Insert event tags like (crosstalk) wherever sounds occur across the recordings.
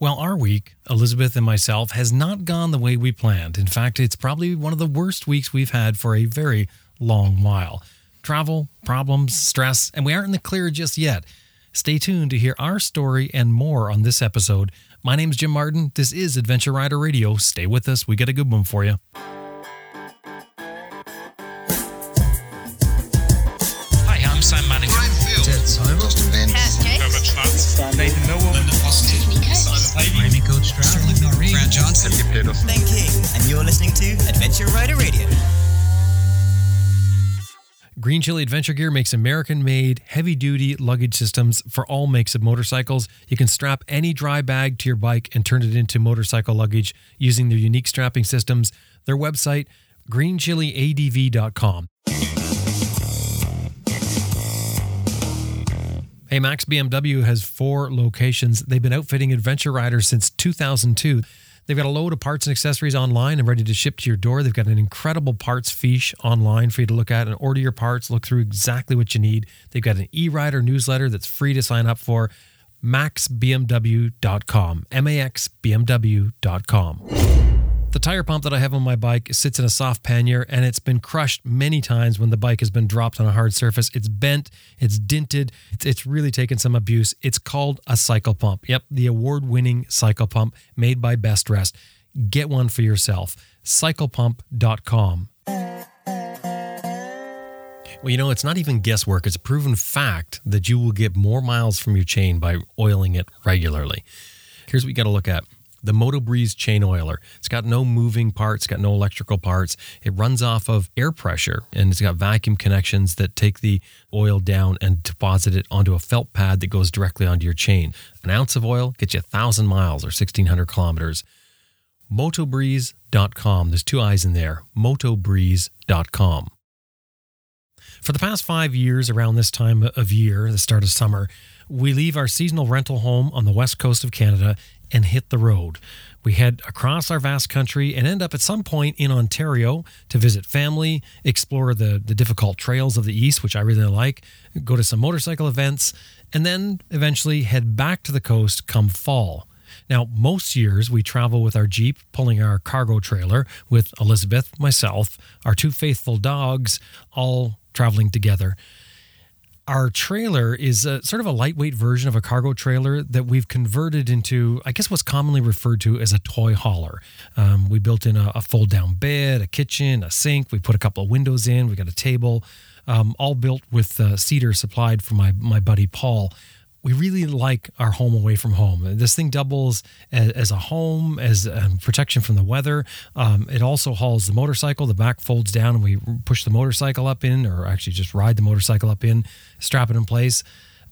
Well, our week, Elizabeth and myself, has not gone the way we planned. In fact, it's probably one of the worst weeks we've had for a very long while. Travel, problems, stress, and we aren't in the clear just yet. Stay tuned to hear our story and more on this episode. My name is Jim Martin. This is Adventure Rider Radio. Stay with us. We got a good one for you. Johnson. Ben King, and you're listening to Adventure Rider Radio. Green Chile Adventure Gear makes American made heavy duty luggage systems for all makes of motorcycles. You can strap any dry bag to your bike and turn it into motorcycle luggage using their unique strapping systems. Their website, greenchileadv.com. Hey, Max BMW has four locations. They've been outfitting adventure riders since 2002. They've got a load of parts and accessories online and ready to ship to your door. They've got an incredible parts fiche online for you to look at and order your parts, look through exactly what you need. They've got an e-rider newsletter that's free to sign up for. maxbmw.com. maxbmw.com. The tire pump that I have on my bike sits in a soft pannier and it's been crushed many times when the bike has been dropped on a hard surface. It's bent, it's dinted, it's, it's really taken some abuse. It's called a cycle pump. Yep, the award winning cycle pump made by Best Rest. Get one for yourself. Cyclepump.com. Well, you know, it's not even guesswork. It's a proven fact that you will get more miles from your chain by oiling it regularly. Here's what you got to look at the Moto Breeze chain oiler. It's got no moving parts, got no electrical parts. It runs off of air pressure and it's got vacuum connections that take the oil down and deposit it onto a felt pad that goes directly onto your chain. An ounce of oil gets you 1,000 miles or 1,600 kilometers. Motobreeze.com. There's two eyes in there. Motobreeze.com. For the past five years, around this time of year, the start of summer, we leave our seasonal rental home on the west coast of Canada and hit the road. We head across our vast country and end up at some point in Ontario to visit family, explore the, the difficult trails of the East, which I really like, go to some motorcycle events, and then eventually head back to the coast come fall. Now, most years we travel with our Jeep, pulling our cargo trailer with Elizabeth, myself, our two faithful dogs, all traveling together. Our trailer is a, sort of a lightweight version of a cargo trailer that we've converted into, I guess, what's commonly referred to as a toy hauler. Um, we built in a, a fold down bed, a kitchen, a sink. We put a couple of windows in. We got a table, um, all built with uh, cedar supplied from my, my buddy Paul we really like our home away from home. This thing doubles as, as a home, as um, protection from the weather. Um, it also hauls the motorcycle. The back folds down, and we push the motorcycle up in, or actually just ride the motorcycle up in, strap it in place.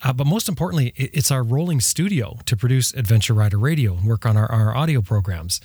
Uh, but most importantly, it, it's our rolling studio to produce Adventure Rider Radio and work on our, our audio programs.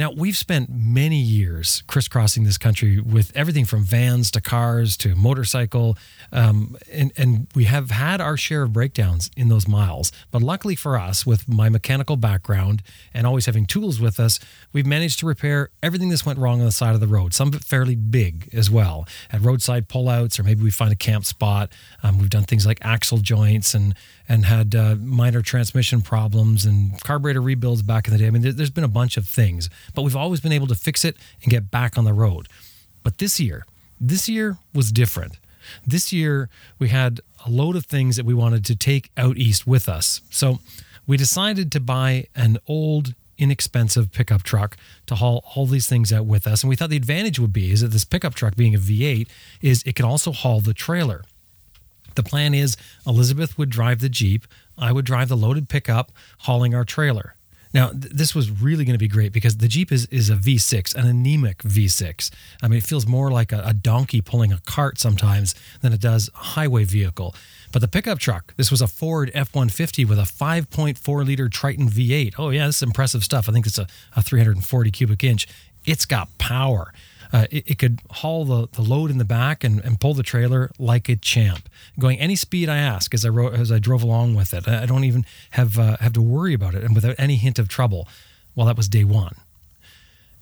Now, we've spent many years crisscrossing this country with everything from vans to cars to motorcycle, um, and, and we have had our share of breakdowns in those miles. But luckily for us, with my mechanical background and always having tools with us, we've managed to repair everything that's went wrong on the side of the road, some of it fairly big as well, at roadside pullouts, or maybe we find a camp spot. Um, we've done things like axle joints and and had uh, minor transmission problems and carburetor rebuilds back in the day. I mean, there, there's been a bunch of things, but we've always been able to fix it and get back on the road. But this year, this year was different. This year, we had a load of things that we wanted to take out east with us. So we decided to buy an old, inexpensive pickup truck to haul all these things out with us. And we thought the advantage would be is that this pickup truck being a V8 is it can also haul the trailer. The plan is Elizabeth would drive the Jeep, I would drive the loaded pickup hauling our trailer. Now, th- this was really going to be great because the Jeep is, is a V6, an anemic V6. I mean, it feels more like a, a donkey pulling a cart sometimes than it does a highway vehicle. But the pickup truck, this was a Ford F 150 with a 5.4 liter Triton V8. Oh, yeah, this is impressive stuff. I think it's a, a 340 cubic inch. It's got power. Uh, it, it, could haul the, the load in the back and, and pull the trailer like a champ, going any speed I ask as I ro- as I drove along with it. I don't even have uh, have to worry about it, and without any hint of trouble. Well, that was day one.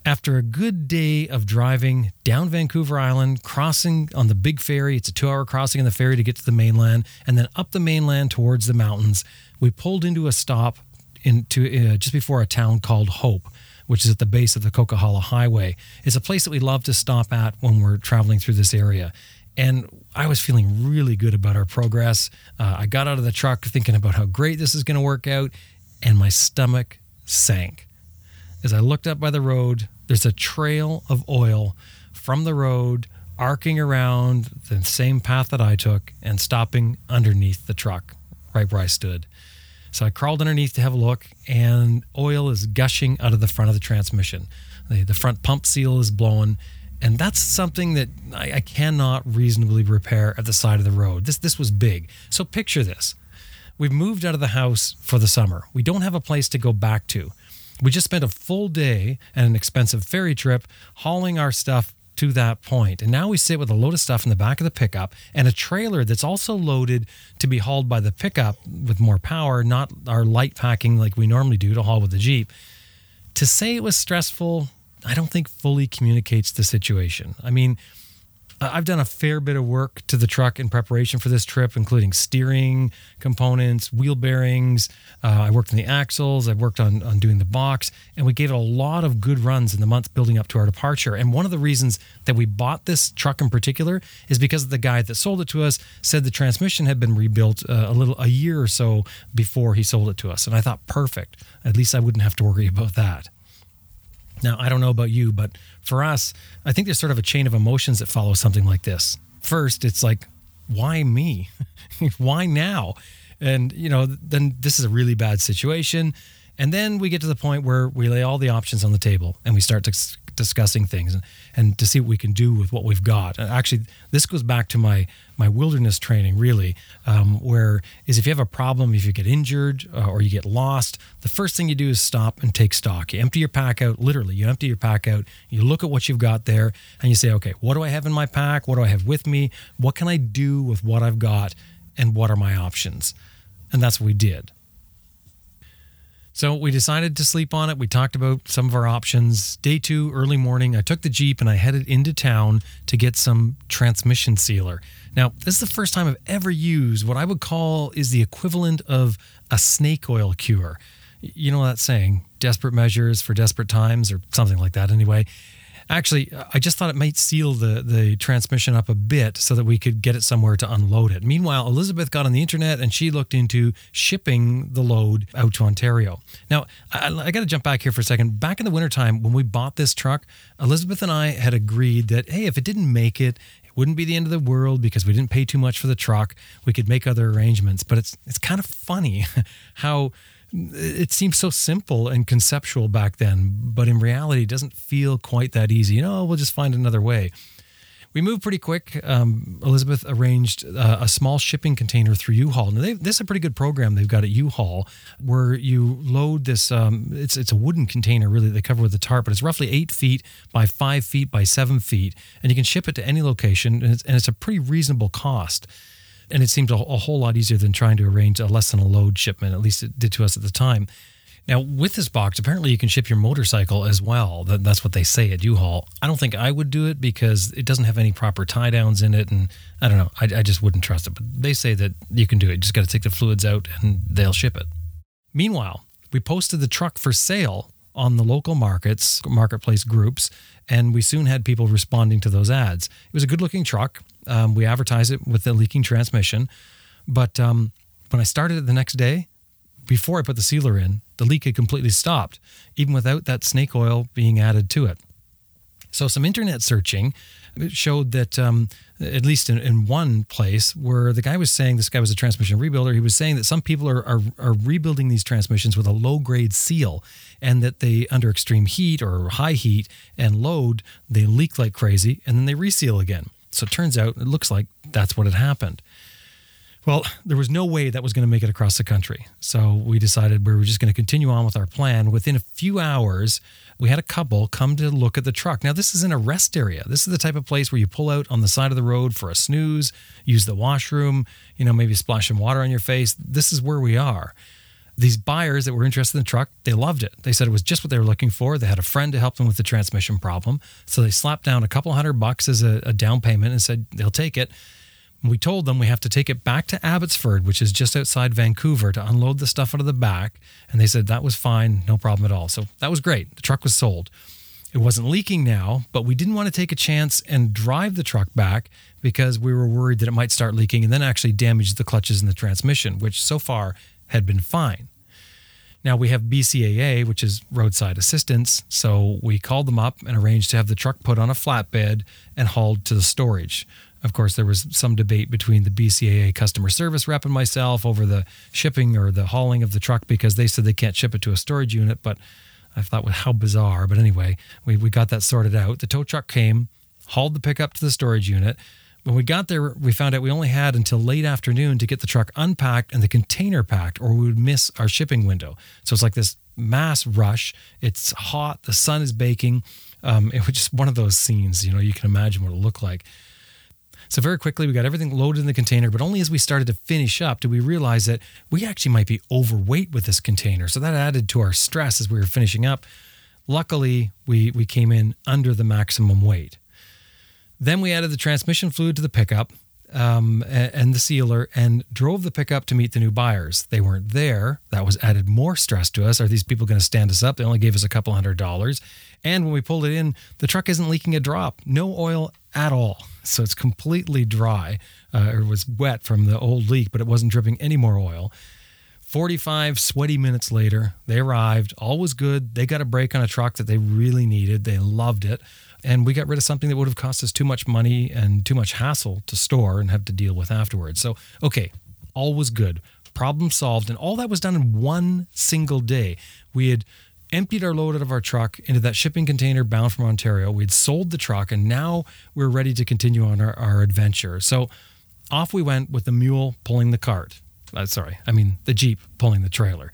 After a good day of driving down Vancouver Island, crossing on the big ferry, it's a two hour crossing on the ferry to get to the mainland, and then up the mainland towards the mountains, we pulled into a stop into uh, just before a town called Hope, which is at the base of the Coquihalla Highway. It's a place that we love to stop at when we're traveling through this area. And I was feeling really good about our progress. Uh, I got out of the truck thinking about how great this is going to work out, and my stomach sank. As I looked up by the road, there's a trail of oil from the road arcing around the same path that I took and stopping underneath the truck right where I stood. So I crawled underneath to have a look, and oil is gushing out of the front of the transmission. The, the front pump seal is blowing, and that's something that I, I cannot reasonably repair at the side of the road. This this was big. So picture this: we've moved out of the house for the summer. We don't have a place to go back to. We just spent a full day and an expensive ferry trip hauling our stuff to that point. And now we sit with a load of stuff in the back of the pickup and a trailer that's also loaded to be hauled by the pickup with more power, not our light packing like we normally do to haul with the Jeep. To say it was stressful, I don't think fully communicates the situation. I mean, I- I've done a fair bit of work to the truck in preparation for this trip, including steering components, wheel bearings. Uh, I worked on the axles. I've worked on, on doing the box, and we gave it a lot of good runs in the months building up to our departure. And one of the reasons that we bought this truck in particular is because the guy that sold it to us said the transmission had been rebuilt uh, a little a year or so before he sold it to us. And I thought, perfect. At least I wouldn't have to worry about that. Now, I don't know about you, but for us, I think there's sort of a chain of emotions that follow something like this. First, it's like, why me? (laughs) why now? And, you know, then this is a really bad situation. And then we get to the point where we lay all the options on the table and we start dis- discussing things and, and to see what we can do with what we've got. And actually, this goes back to my my wilderness training, really, um, where is if you have a problem, if you get injured uh, or you get lost, the first thing you do is stop and take stock. You empty your pack out, literally, you empty your pack out, you look at what you've got there, and you say, okay, what do I have in my pack? What do I have with me? What can I do with what I've got? And what are my options? And that's what we did. So we decided to sleep on it. We talked about some of our options. Day two, early morning, I took the Jeep and I headed into town to get some transmission sealer. Now, this is the first time I've ever used what I would call is the equivalent of a snake oil cure. You know that saying, desperate measures for desperate times, or something like that anyway. Actually, I just thought it might seal the, the transmission up a bit so that we could get it somewhere to unload it. Meanwhile, Elizabeth got on the internet and she looked into shipping the load out to Ontario. Now, I, I got to jump back here for a second. Back in the wintertime, when we bought this truck, Elizabeth and I had agreed that, hey, if it didn't make it, it wouldn't be the end of the world because we didn't pay too much for the truck. We could make other arrangements. But it's it's kind of funny (laughs) how it seems so simple and conceptual back then, but in reality, it doesn't feel quite that easy. You know, we'll just find another way. We moved pretty quick. Um, Elizabeth arranged uh, a small shipping container through U-Haul. Now, this is a pretty good program they've got at U-Haul, where you load this. Um, it's it's a wooden container, really. They cover with a tarp, but it's roughly eight feet by five feet by seven feet, and you can ship it to any location, and it's, and it's a pretty reasonable cost and it seemed a, a, whole lot easier than trying to arrange a less than a load shipment. At least it did to us at the time. Now, with this box, apparently you can ship your motorcycle as well. That's what they say at U-Haul. I don't think I would do it because it doesn't have any proper tie downs in it, and I don't know. I, I just wouldn't trust it. But they say that you can do it. You just got to take the fluids out, and they'll ship it. Meanwhile, we posted the truck for sale on the local markets, marketplace groups, and we soon had people responding to those ads. It was a good looking truck. Um, we advertised it with the leaking transmission. But um, when I started it the next day, before I put the sealer in, the leak had completely stopped, even without that snake oil being added to it. So, some internet searching showed that, um, at least in, in, one place, where the guy was saying this guy was a transmission rebuilder, he was saying that some people are, are, are rebuilding these transmissions with a low grade seal and that they, under extreme heat or high heat and load, they leak like crazy and then they reseal again. So it turns out it looks like that's what had happened. Well, there was no way that was going to make it across the country. So we decided we were just going to continue on with our plan. Within a few hours, we had a couple come to look at the truck. Now, this is in a rest area. This is the type of place where you pull out on the side of the road for a snooze, use the washroom, you know, maybe splash some water on your face. This is where we are these buyers that were interested in the truck, they loved it. They said it was just what they were looking for. They had a friend to help them with the transmission problem. So they slapped down a couple hundred bucks as a, a down payment and said they'll take it. We told them we have to take it back to Abbotsford, which is just outside Vancouver, to unload the stuff out of the back. And they said that was fine, no problem at all. So that was great. The truck was sold. It wasn't leaking now, but we didn't want to take a chance and drive the truck back because we were worried that it might start leaking and then actually damage the clutches and the transmission, which so far had been fine. Now we have BCAA, which is roadside assistance. So we called them up and arranged to have the truck put on a flatbed and hauled to the storage. Of course, there was some debate between the BCAA customer service rep and myself over the shipping or the hauling of the truck because they said they can't ship it to a storage unit. But I thought, well, how bizarre. But anyway, we, we got that sorted out. The tow truck came, hauled the pickup to the storage unit. When we got there, we found out we only had until late afternoon to get the truck unpacked and the container packed, or we would miss our shipping window. So it's like this mass rush. It's hot. The sun is baking. Um, it was just one of those scenes, you know, you can imagine what it looked like. So very quickly, we got everything loaded in the container, but only as we started to finish up did we realize that we actually might be overweight with this container. So that added to our stress as we were finishing up. Luckily, we we came in under the maximum weight. Then we added the transmission fluid to the pickup um, and the sealer and drove the pickup to meet the new buyers. They weren't there. That was added more stress to us. Are these people going to stand us up? They only gave us a couple hundred dollars. And when we pulled it in, the truck isn't leaking a drop. No oil at all. So it's completely dry. Uh, it was wet from the old leak, but it wasn't dripping any more oil. 45 sweaty minutes later, they arrived. All was good. They got a break on a truck that they really needed. They loved it. And we got rid of something that would have cost us too much money and too much hassle to store and have to deal with afterwards. So, okay, all was good. Problem solved. And all that was done in one single day. We had emptied our load out of our truck into that shipping container bound from Ontario. We'd sold the truck and now we we're ready to continue on our, our adventure. So off we went with the mule pulling the cart. Uh, sorry, I mean the Jeep pulling the trailer.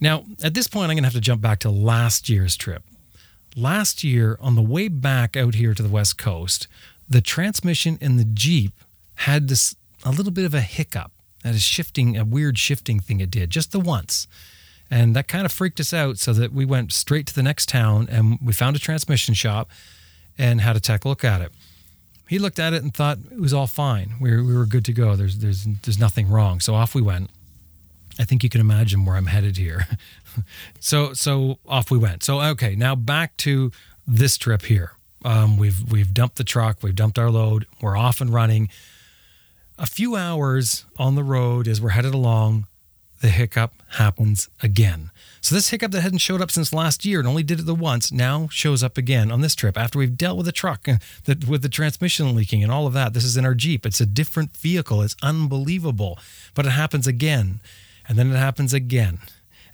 Now, at this point, I'm going to have to jump back to last year's trip. Last year, on the way back out here to the West Coast, the transmission in the Jeep had this a little bit of a hiccup. That is shifting, a weird shifting thing it did just the once. And that kind of freaked us out so that we went straight to the next town and we found a transmission shop and had a tech look at it. He looked at it and thought it was all fine. We were, we were good to go. There's, there's, there's nothing wrong. So off we went. I think you can imagine where I'm headed here. (laughs) so, so off we went. So, okay, now back to this trip here. Um, we've, we've dumped the truck, we've dumped our load, we're off and running. A few hours on the road as we're headed along, the hiccup happens again. So this hiccup that hadn't showed up since last year and only did it the once now shows up again on this trip after we've dealt with the truck uh, with the transmission leaking and all of that. This is in our Jeep. It's a different vehicle. It's unbelievable. But it happens again. And then it happens again.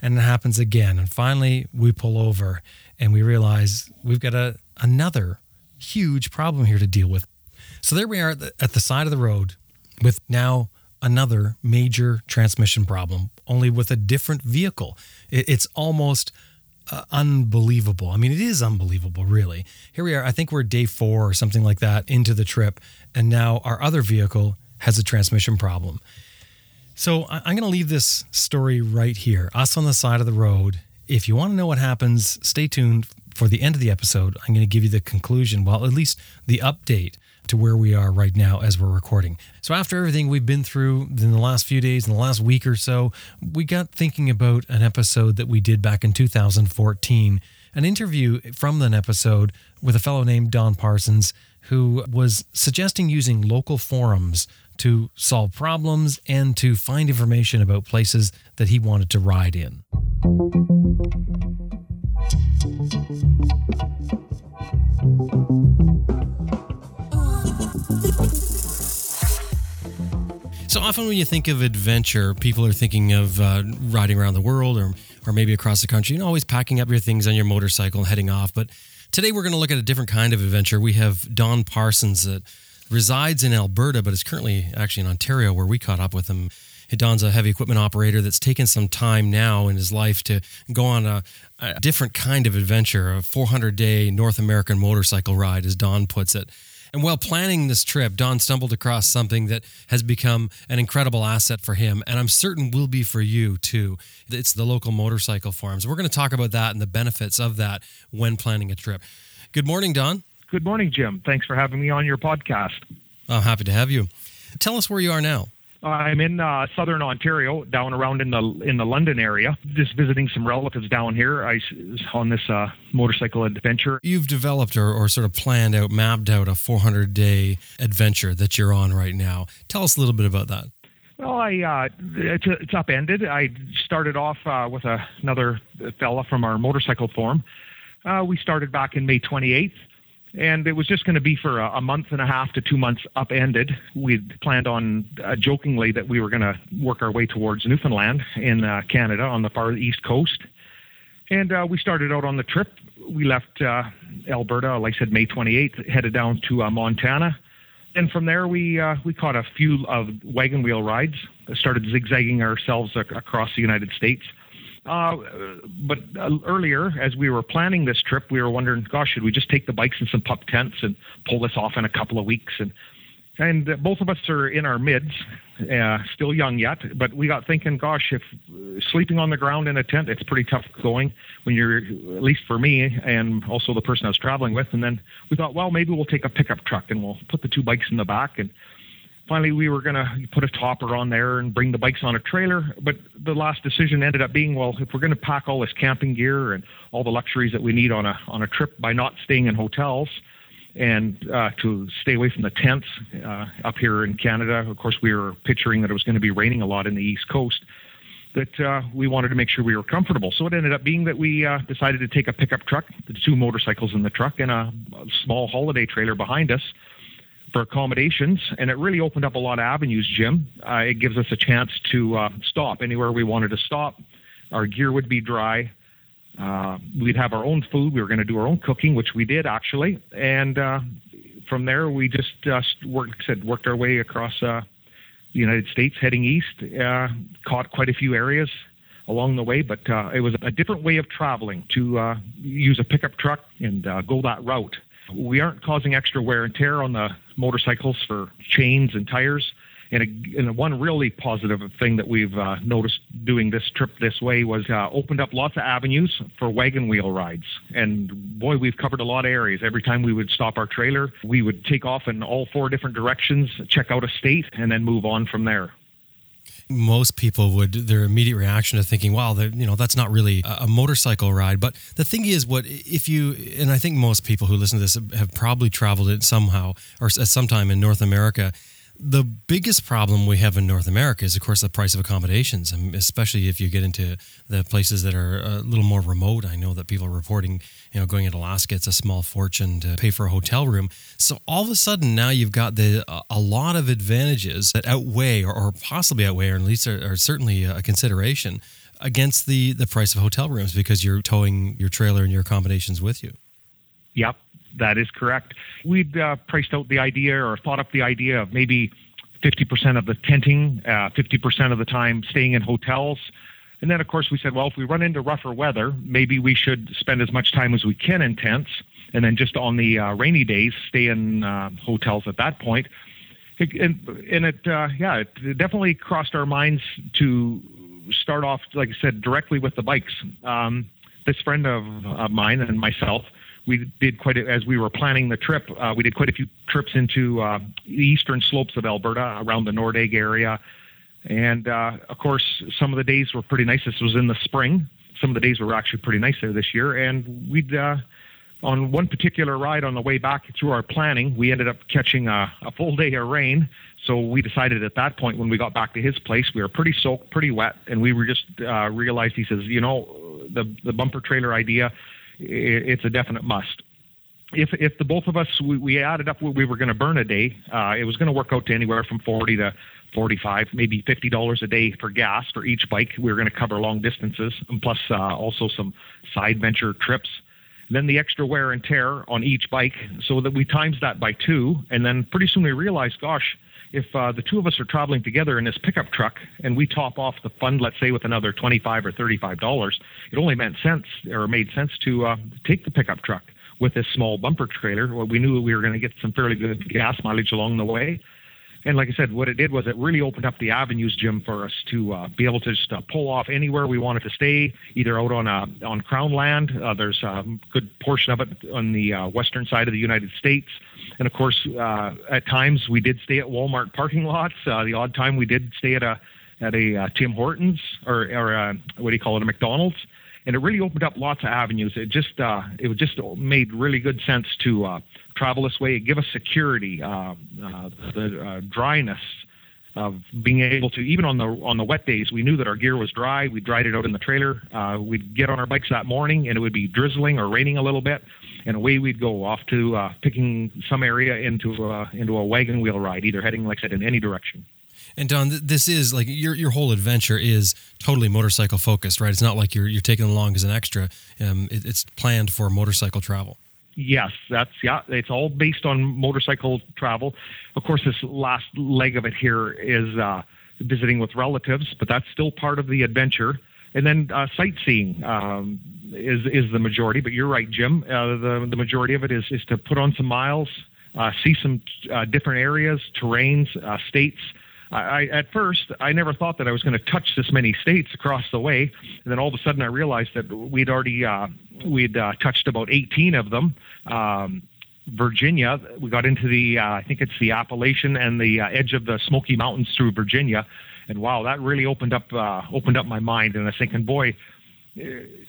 And it happens again. And finally we pull over and we realize we've got a another huge problem here to deal with. So there we are at the, at the side of the road with now another major transmission problem, only with a different vehicle. It's almost uh, unbelievable. I mean, it is unbelievable, really. Here we are. I think we're day four or something like that into the trip, and now our other vehicle has a transmission problem. So I'm going to leave this story right here. Us on the side of the road. If you want to know what happens, stay tuned for the end of the episode. I'm going to give you the conclusion, well, at least the update to where we are right now as we're recording. So, after everything we've been through in the last few days, in the last week or so, we got thinking about an episode that we did back in 2014, an interview from an episode with a fellow named Don Parsons who was suggesting using local forums to solve problems and to find information about places that he wanted to ride in. So often, when you think of adventure, people are thinking of uh, riding around the world or, or maybe across the country and always packing up your things on your motorcycle and heading off. But today, we're going to look at a different kind of adventure. We have Don Parsons that resides in Alberta, but is currently actually in Ontario, where we caught up with him. Don's a heavy equipment operator that's taken some time now in his life to go on a, a different kind of adventure, a 400 day North American motorcycle ride, as Don puts it. And while planning this trip, Don stumbled across something that has become an incredible asset for him, and I'm certain will be for you too. It's the local motorcycle forums. We're going to talk about that and the benefits of that when planning a trip. Good morning, Don. Good morning, Jim. Thanks for having me on your podcast. I'm happy to have you. Tell us where you are now. I'm in uh, southern Ontario, down around in the in the London area, just visiting some relatives down here. I on this uh, motorcycle adventure. You've developed or, or sort of planned out, mapped out a 400 day adventure that you're on right now. Tell us a little bit about that. Well, I uh, it's, it's upended. I started off uh, with a, another fella from our motorcycle forum. Uh, we started back in May 28th, and it was just going to be for a, a month and a half to two months upended. We'd planned on uh, jokingly that we were going to work our way towards Newfoundland in uh, Canada on the far east coast. And uh, we started out on the trip. We left uh, Alberta, like I said, May 28th, headed down to uh, Montana. And from there, we uh, we caught a few of wagon wheel rides. Started zigzagging ourselves ac- across the United States. Uh, but uh, earlier, as we were planning this trip, we were wondering, gosh, should we just take the bikes and some pup tents and pull this off in a couple of weeks? And and uh, both of us are in our mids, uh, still young yet. But we got thinking, gosh, if uh, sleeping on the ground in a tent, it's pretty tough going when you're, at least for me, and also the person I was traveling with. And then we thought, well, maybe we'll take a pickup truck and we'll put the two bikes in the back and finally we were going to put a topper on there and bring the bikes on a trailer but the last decision ended up being well if we're going to pack all this camping gear and all the luxuries that we need on a on a trip by not staying in hotels and uh, to stay away from the tents uh, up here in Canada of course we were picturing that it was going to be raining a lot in the east coast that uh, we wanted to make sure we were comfortable. So it ended up being that we uh, decided to take a pickup truck, the two motorcycles in the truck, and a, a small holiday trailer behind us for accommodations, and it really opened up a lot of avenues, Jim. Uh, it gives us a chance to uh, stop anywhere we wanted to stop. Our gear would be dry. Uh, we'd have our own food. We were going to do our own cooking, which we did actually, and uh, from there we just uh, worked, said worked our way across uh, the United States, heading east. Caught quite a few areas along the way, but it was a different way of traveling to use a pickup truck and go that route. We aren't causing extra wear and tear on the motorcycles for chains and tires. And, a, and one really positive thing that we've uh, noticed doing this trip this way was uh, opened up lots of avenues for wagon wheel rides. And boy, we've covered a lot of areas. Every time we would stop our trailer, we would take off in all four different directions, check out a state, and then move on from there most people would their immediate reaction to thinking wow you know that's not really a, a, motorcycle ride. But the thing is what if you and i think most people who listen to this have probably traveled it somehow or at some time in north america the biggest problem we have in North America is, of course, the price of accommodations, especially if you get into the places that are a little more remote. I know that people are reporting, you know, going into Alaska, it's a small fortune to pay for a hotel room. So all of a sudden, now you've got the a lot of advantages that outweigh, or, or possibly outweigh, or at least are, are certainly a consideration against the the price of hotel rooms because you're towing your trailer and your accommodations with you. Yep, that is correct. We'd uh, priced out the idea or thought up the idea of maybe 50% of the tenting, uh, 50% of the time staying in hotels. And then, of course, we said, well, if we run into rougher weather, maybe we should spend as much time as we can in tents. And then just on the uh, rainy days, stay in uh, hotels at that point. And, and it, uh, yeah, it definitely crossed our minds to start off, like I said, directly with the bikes. Um, this friend of, of mine and myself, we did quite a, as we were planning the trip. Uh, we did quite a few trips into uh, the eastern slopes of Alberta, around the Nordegg area, and uh, of course, some of the days were pretty nice. This was in the spring. Some of the days were actually pretty nice there this year, and we'd. Uh, on one particular ride on the way back through our planning, we ended up catching a, a full day of rain. So we decided at that point when we got back to his place, we were pretty soaked, pretty wet, and we were just uh, realized. He says, you know, the the bumper trailer idea it's a definite must. If if the both of us we, we added up what we were going to burn a day, uh, it was going to work out to anywhere from forty to 45 maybe $50 a day for gas for each bike we were going to cover long distances and plus uh, also some side venture trips then the extra wear and tear on each bike so that we times that by two and then pretty soon we realized gosh if uh, the two of us are traveling together in this pickup truck and we top off the fund, let's say with another 25 or 35 dollars, it only meant sense or made sense to uh, take the pickup truck with this small bumper trailer. Well, we knew we were going to get some fairly good gas mileage along the way. And like I said, what it did was it really opened up the avenues, Jim, for us to uh, be able to just uh, pull off anywhere we wanted to stay, either out on uh, on Crown land. Uh, there's a good portion of it on the uh, western side of the United States, and of course, uh, at times we did stay at Walmart parking lots. Uh, the odd time we did stay at a at a uh, Tim Hortons or or uh, what do you call it, a McDonald's and it really opened up lots of avenues. It just uh, it just made really good sense to uh, travel this way. It give us security, uh, uh, the uh, dryness of being able to even on the on the wet days. We knew that our gear was dry. We dried it out in the trailer. Uh, we'd get on our bikes that morning, and it would be drizzling or raining a little bit, and away we'd go off to uh, picking some area into uh, into a wagon wheel ride, either heading like I said in any direction. And Don, this is like your your whole adventure is totally motorcycle focused, right? It's not like you're you're taking along as an extra. Um, it, it's planned for motorcycle travel. Yes, that's yeah. It's all based on motorcycle travel. Of course, this last leg of it here is uh, visiting with relatives, but that's still part of the adventure. And then uh, sightseeing um, is is the majority. But you're right, Jim. Uh, the the majority of it is is to put on some miles, uh, see some uh, different areas, terrains, uh, states I, at first I never thought that I was going to touch this many states across the way, and then all of a sudden I realized that we'd already uh, we'd uh, touched about 18 of them. Um, Virginia, we got into the uh, I think it's the Appalachian and the uh, edge of the Smoky Mountains through Virginia, and wow, that really opened up uh, opened up my mind. And I was thinking, boy, uh,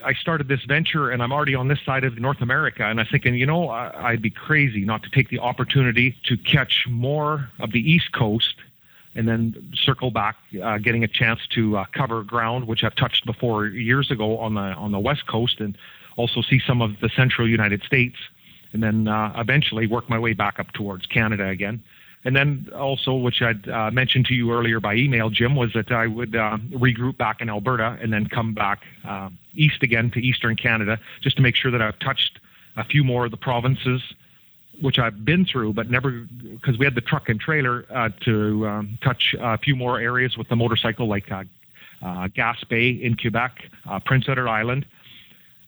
I started this venture and I'm already on this side of North America. And I was thinking, you know, I'd be crazy not to take the opportunity to catch more of the East Coast and then circle back, uh, getting a chance to uh, cover ground, which I've touched before years ago on the on the West Coast, and also see some of the central United States, and then uh, eventually work my way back up towards Canada again. And then also, which I'd uh, mentioned to you earlier by email, Jim, was that I would uh, regroup back in Alberta and then come back uh, east again to Eastern Canada, just to make sure that I've touched a few more of the provinces which I've been through, but never because we had the truck and trailer uh, to um, touch a few more areas with the motorcycle, like uh, uh, in Quebec, uh, Prince Edward Island,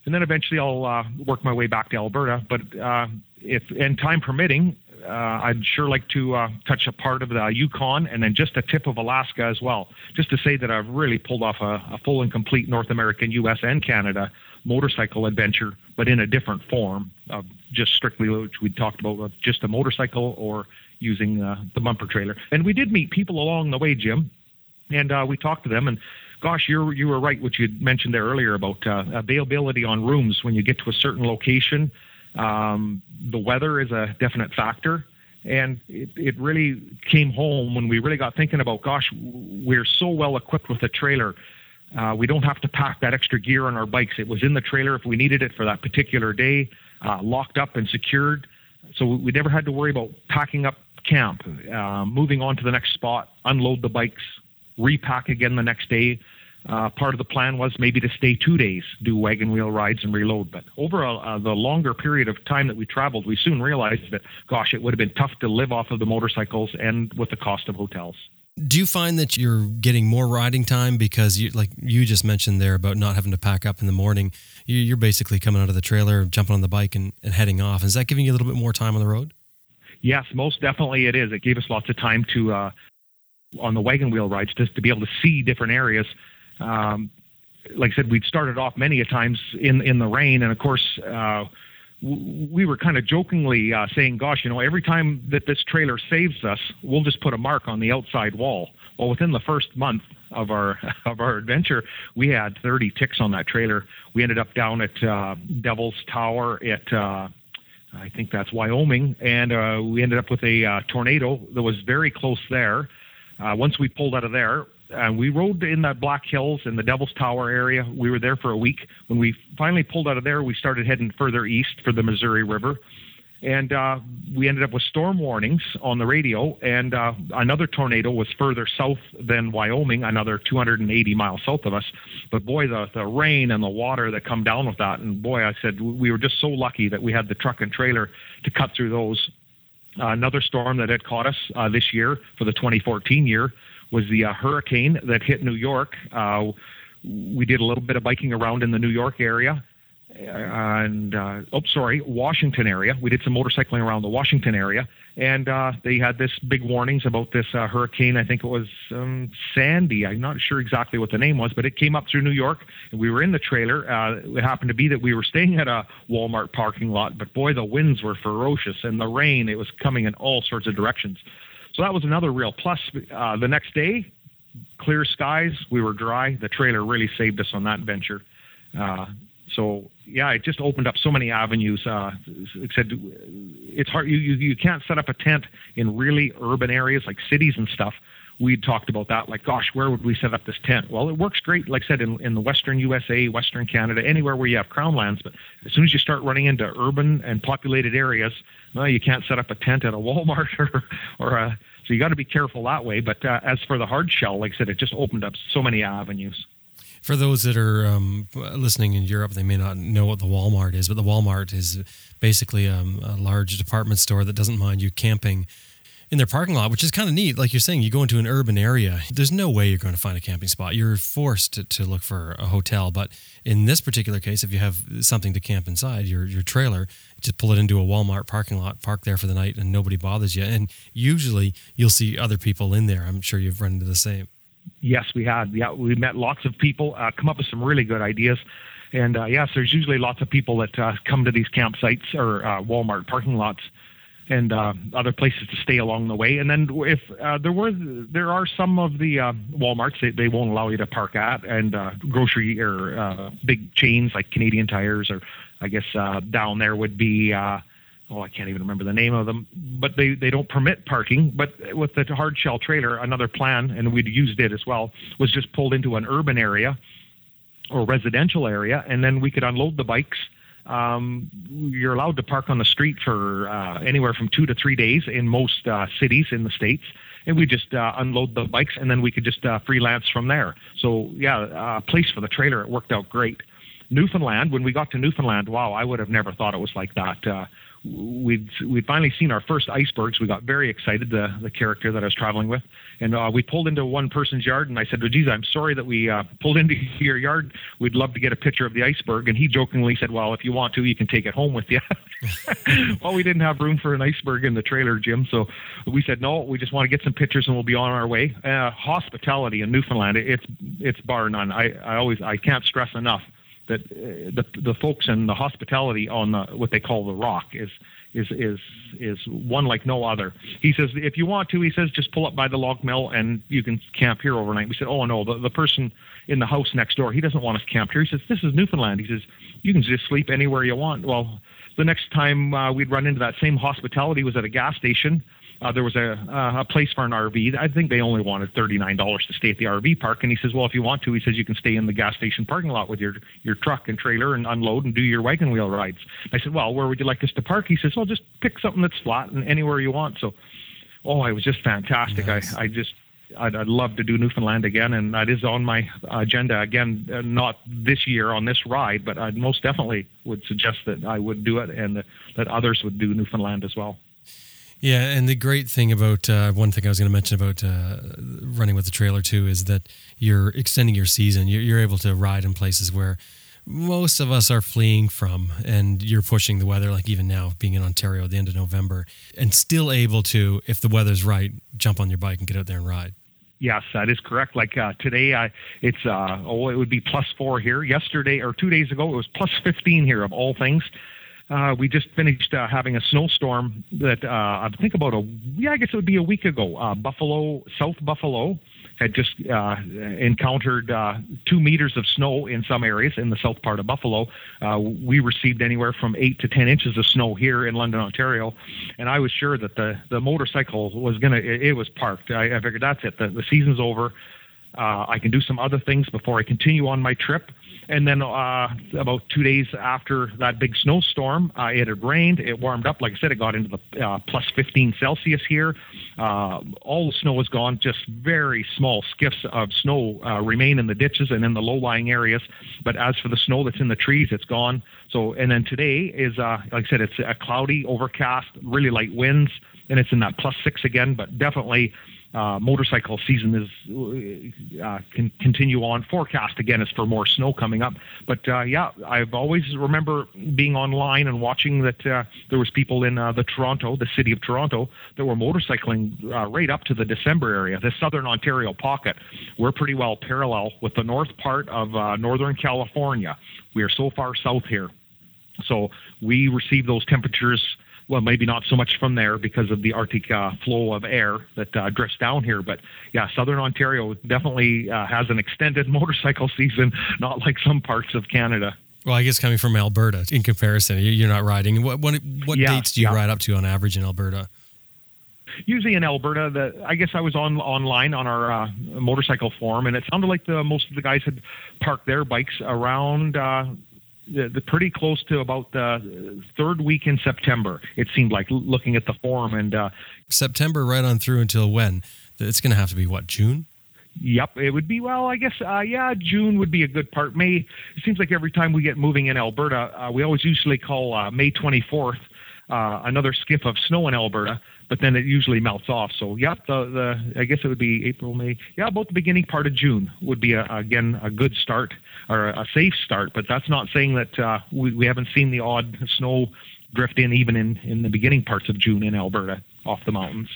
and then eventually I'll uh, work my way back to Alberta. But uh, if and time permitting, I'd sure like to touch a part of the Yukon and then just a tip of Alaska as well, just to say that I've really pulled off a, a full and complete North American, U.S. and Canada motorcycle adventure, but in a different form of just strictly which we talked about, just a motorcycle or using uh, the bumper trailer. And we did meet people along the way, Jim, and uh, we talked to them. And gosh, you you were right what you mentioned there earlier about uh, availability on rooms when you get to a certain location. Um, the weather is a definite factor. And it, it really came home when we really got thinking about, gosh, we're so well equipped with a trailer uh, we don't have to pack that extra gear on our bikes. It was in the trailer if we needed it for that particular day, uh, locked up and secured. So we never had to worry about packing up camp, uh, moving on to the next spot, unload the bikes, repack again the next day. Uh, part of the plan was maybe to stay two days, do wagon wheel rides and reload. But over uh, the longer period of time that we traveled, we soon realized that, gosh, it would have been tough to live off of the motorcycles and with the cost of hotels. Do you find that you're getting more riding time because you, like you just mentioned there about not having to pack up in the morning? You're basically coming out of the trailer, jumping on the bike, and, and heading off. Is that giving you a little bit more time on the road? Yes, most definitely it is. It gave us lots of time to uh, on the wagon wheel rides just to be able to see different areas. Um, like I said, we'd started off many a times in in the rain, and of course. Uh, we were kind of jokingly uh, saying, "Gosh, you know, every time that this trailer saves us, we'll just put a mark on the outside wall." Well, within the first month of our (laughs) of our adventure, we had 30 ticks on that trailer. We ended up down at uh, Devil's Tower at uh, I think that's Wyoming, and uh, we ended up with a uh, tornado that was very close there. Uh, once we pulled out of there, and we rode in the Black Hills in the Devil's Tower area. We were there for a week. When we finally pulled out of there, we started heading further east for the Missouri River. And uh, we ended up with storm warnings on the radio, and uh, another tornado was further south than Wyoming, another 280 miles south of us. But boy, the, the rain and the water that come down with that, and boy, I said we were just so lucky that we had the truck and trailer to cut through those. Uh, another storm that had caught us uh, this year for the 2014 year was the uh, hurricane that hit New York. Uh, we did a little bit of biking around in the New York area, and uh, oh, sorry, Washington area. We did some motorcycling around the Washington area, and uh, they had this big warnings about this uh, hurricane. I think it was um, Sandy. I'm not sure exactly what the name was, but it came up through New York, and we were in the trailer. Uh, it happened to be that we were staying at a Walmart parking lot, but boy, the winds were ferocious, and the rain it was coming in all sorts of directions. So that was another real plus. Uh, the next day, clear skies, we were dry. The trailer really saved us on that venture. Uh, so yeah, it just opened up so many avenues. Uh, said it's hard. You, you you can't set up a tent in really urban areas like cities and stuff. We talked about that. Like, gosh, where would we set up this tent? Well, it works great, like I said, in, in the Western USA, Western Canada, anywhere where you have crown lands. But as soon as you start running into urban and populated areas, well, you can't set up a tent at a (laughs) Walmart or or a. So you got to be careful that way. But uh, as for the hard shell, like I said, it just opened up so many avenues for those that are um, listening in Europe, they may not know what the Walmart is, but the Walmart is basically um, a large department store that doesn't mind you camping in their parking lot, which is kind of neat. Like you're saying, you go into an urban area, there's no way you're going to find a camping spot. You're forced to, to look for a hotel. But in this particular case, if you have something to camp inside your, your trailer, just pull it into a Walmart parking lot, park there for the night, and nobody bothers you. And usually you'll see other people in there. I'm sure you've run into the same. Yes, we had. Yeah, we met lots of people, uh, come up with some really good ideas. And uh, yes, there's usually lots of people that uh, come to these campsites or uh, Walmart parking lots and uh, other places to stay along the way. And then if uh, there were, there are some of the uh, WalMarts they, they won't allow you to park at, and uh, grocery or uh, big chains like Canadian Tires or I guess uh, down there would be. Oh, I can't even remember the name of them, but they, they don't permit parking. But with the hard shell trailer, another plan, and we'd used it as well, was just pulled into an urban area or residential area, and then we could unload the bikes. Um, you're allowed to park on the street for uh, anywhere from two to three days in most uh, cities in the states. And we just uh, unload the bikes, and then we could just uh, freelance from there. So yeah, a place for the trailer. It worked out great. Newfoundland, when we got to Newfoundland, wow, I would have never thought it was like that. We'd we'd finally seen our first icebergs. We got very excited. The the character that I was traveling with, and uh, we pulled into one person's yard, and I said, "Well, geez, I'm sorry that we uh, pulled into your yard. We'd love to get a picture of the iceberg." And he jokingly said, "Well, if you want to, you can take it home with you." (laughs) well, we didn't have room for an iceberg in the trailer, Jim, so we said, "No, we just want to get some pictures, and we'll be on our way." Uh, hospitality in Newfoundland, it's it's bar none. I I always I can't stress enough that uh, the the folks and the hospitality on the, what they call the rock is is is is one like no other. He says if you want to, he says just pull up by the log mill and you can camp here overnight. We said, oh no, the the person in the house next door, he doesn't want us camped here. He says this is Newfoundland. He says you can just sleep anywhere you want. Well, the next time uh, we'd run into that same hospitality was at a gas station uh, there was a, uh, a place for an RV. I think they only wanted $39 to stay at the RV park. And he says, well, if you want to, he says, you can stay in the gas station parking lot with your, your truck and trailer and unload and do your wagon wheel rides. I said, well, where would you like us to park? He says, well, just pick something that's flat and anywhere you want. So, oh, it was just fantastic. Nice. I, I just, I'd, I'd, love to do Newfoundland again, and that is on my agenda again. Uh, not this year on this ride, but I most definitely would suggest that I would do it, and that, that others would do Newfoundland as well. Yeah, and the great thing about uh, one thing I was going to mention about uh, running with the trailer too is that you're extending your season. You're, you're, able to ride in places where most of us are fleeing from, and you're pushing the weather. Like even now, being in Ontario at the end of November, and still able to, if the weather's right, jump on your bike and get out there and ride. Yes, that is correct. Like uh, today, I, it's uh, oh, it would be plus four here. Yesterday or two days ago, it was plus fifteen here of all things. Uh, we just finished uh, having a snowstorm that uh, I think about a yeah I guess it would be a week ago. Uh, Buffalo, South Buffalo, had just uh, encountered uh, two meters of snow in some areas in the south part of Buffalo. We received anywhere from eight to ten inches of snow here in London, Ontario, and I was sure that the the motorcycle was gonna it, it was parked. I, I figured that's it. The, the season's over. I can do some other things before I continue on my trip. And then uh, about two days after that big snowstorm, uh, it had rained. It warmed up. Like I said, it got into the uh, plus 15 Celsius here. Uh, all the snow is gone. Just very small skiffs of snow uh, remain in the ditches and in the low-lying areas. But as for the snow that's in the trees, it's gone. So, and then today is, uh, like I said, it's a cloudy, overcast, really light winds, and it's in that plus six again. But definitely uh, motorcycle season is uh, can continue on. Forecast again is for more snow coming up, but uh, yeah, I've always remember being online and watching that uh, there was people in uh, the Toronto, the city of Toronto, that were motorcycling uh, right up to the December area, the southern Ontario pocket. We're pretty well parallel with the north part of northern California. We are so far south here, so we receive those temperatures well, maybe not so much from there because of the Arctic uh, flow of air that uh, drifts down here. But yeah, Southern Ontario definitely uh, has an extended (laughs) motorcycle season, not like some parts of Canada. Well, I guess coming from Alberta, in comparison, you're not riding. What what, what Yeah, dates do you yeah. ride up to on average in Alberta? Usually in Alberta, the, I guess I was on online on our uh, motorcycle forum, and it sounded like the most of the guys had parked their bikes around. Uh, the, the pretty close to about the third week in September. It seemed like looking at the form and uh, September right on through until when? It's going to have to be what June. Yep, it would be well. I guess uh, yeah, June would be a good part. May it seems like every time we get moving in Alberta, uh, we always usually call uh, May 24th uh, another skiff of snow in Alberta, but then it usually melts off. So yep, the the I guess it would be April, May. Yeah, about the beginning part of June would be a, again a good start or a safe start. But that's not saying that uh, we we haven't seen the odd snow drift in even in in the beginning parts of June in Alberta off the mountains.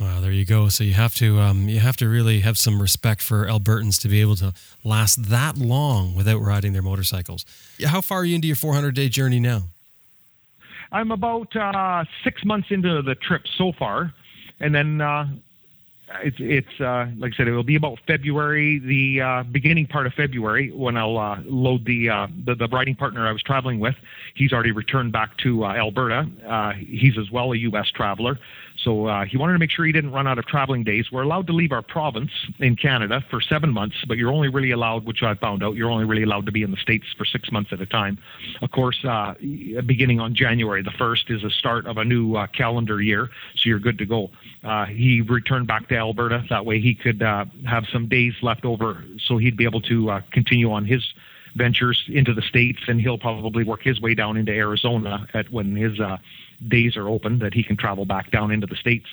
Wow, there you go. So you have to um, you have to really have some respect for Albertans to be able to last that long without riding their motorcycles. Yeah, How far are you into your 400 day journey now? I'm about uh, six months into the trip so far, and then uh, it's it's uh, like I said, it will be about February, the uh, beginning part of February, when I'll uh, load the, uh, the the riding partner I was traveling with. He's already returned back to uh, Alberta. Uh, he's as well a U.S. traveler, so uh, he wanted to make sure he didn't run out of traveling days. We're allowed to leave our province in Canada for seven months, but you're only really allowed, which I found out, you're only really allowed to be in the states for six months at a time. Of course, uh, beginning on January the first is the start of a new uh, calendar year, so you're good to go. Uh, he returned back to Alberta. That way, he could uh, have some days left over, so he'd be able to uh, continue on his ventures into the states, and he'll probably work his way down into Arizona at when his uh, days are open that he can travel back down into the states.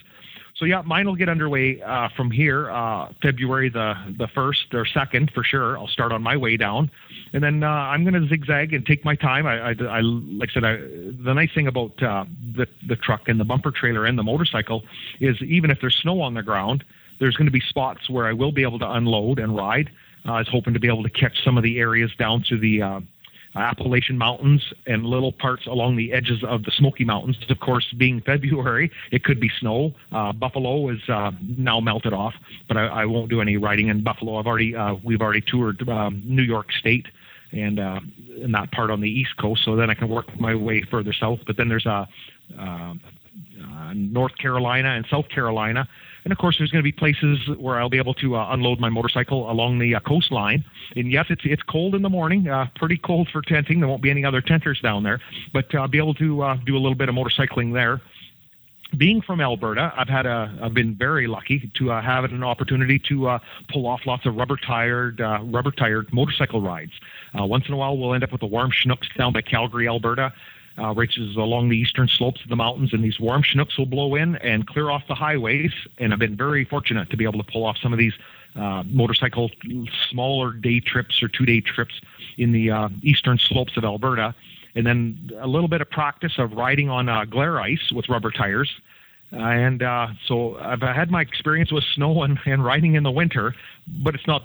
So yeah, mine will get underway uh, from here, uh, February the the first or second for sure. I'll start on my way down, and then uh, I'm going to zigzag and take my time. I, I, I like I said, I, the nice thing about uh, the the truck and the bumper trailer and the motorcycle is even if there's snow on the ground, there's going to be spots where I will be able to unload and ride. I was hoping to be able to catch some of the areas down to the uh, Appalachian Mountains and little parts along the edges of the Smoky Mountains. Of course, being February, it could be snow. Uh, Buffalo is uh, now melted off, but I, I won't do any riding in Buffalo. I've already uh, we've already toured um, New York State and uh, in that part on the East Coast, so then I can work my way further south. But then there's a uh, uh, North Carolina and South Carolina. And of course, there's going to be places where I'll be able to uh, unload my motorcycle along the uh, coastline. And yes, it's it's cold in the morning, uh, pretty cold for tenting. There won't be any other tenters down there, but uh, I'll be able to uh, do a little bit of motorcycling there. Being from Alberta, I've had a I've been very lucky to uh, have an opportunity to pull off lots of rubber tired rubber tired motorcycle rides. Once in a while, we'll end up with the warm Chinooks down by Calgary, Alberta uh, which along the eastern slopes of the mountains, and these warm Chinooks will blow in and clear off the highways. And I've been very fortunate to be able to pull off some of these uh, motorcycle smaller day trips or two day trips in the uh, eastern slopes of Alberta. And then a little bit of practice of riding on uh, glare ice with rubber tires. Uh, And uh, so I've had my experience with snow and, and riding in the winter, but it's not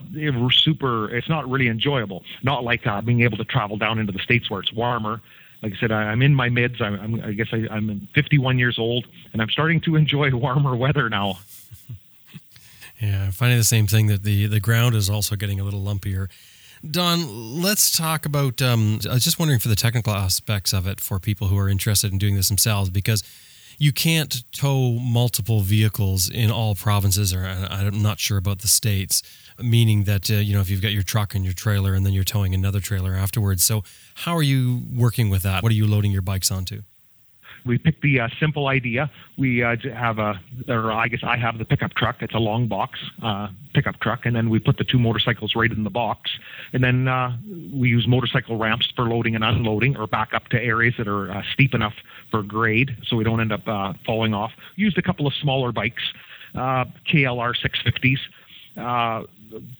super. It's not really enjoyable. Not like uh, being able to travel down into the states where it's warmer like I said, I, I'm in my mids. I'm, I'm I guess I, I'm 51 years old, and I'm starting to enjoy (laughs) warmer weather now. Yeah, I'm finding the same thing that the the ground is also getting a little lumpier. Don, let's talk about. Um, I was just wondering for the technical aspects of it for people who are interested in doing this themselves, because you can't tow multiple vehicles in all provinces, or I'm not sure about the states. Meaning that uh, you know if you've got your truck and your trailer, and then you're towing another trailer afterwards. So how are you working with that? What are you loading your bikes onto? We picked the uh, simple idea. We uh, have a, or I guess I have the pickup truck. It's a long box uh, pickup truck, and then we put the two motorcycles right in the box, and then uh, we use motorcycle ramps for loading and unloading, or back up to areas that are uh, steep enough for grade, so we don't end up falling off. Used a couple of smaller bikes KLR 650s.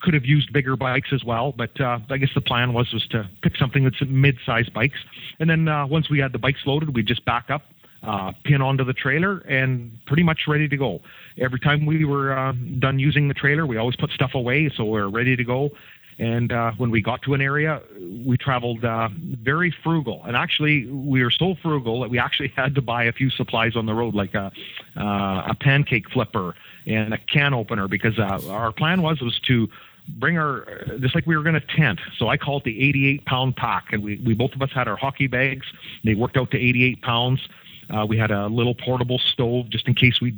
Could have used bigger bikes as well, but uh, I guess the plan was was to pick something that's mid-sized bikes, and then uh, once we had the bikes loaded, we'd just back up, uh, pin onto the trailer, and pretty much ready to go. Every time we were uh, done using the trailer, we always put stuff away, so we're ready to go. And uh, when we got to an area, we traveled uh, very frugal. And actually, we were so frugal that we actually had to buy a few supplies on the road, like a, uh, a pancake flipper and a can opener, because uh, our plan was was to bring our just like we were going to tent. So I call it the 88 pound pack, and we, we both of us had our hockey bags. They worked out to 88 pounds. Uh, we had a little portable stove just in case we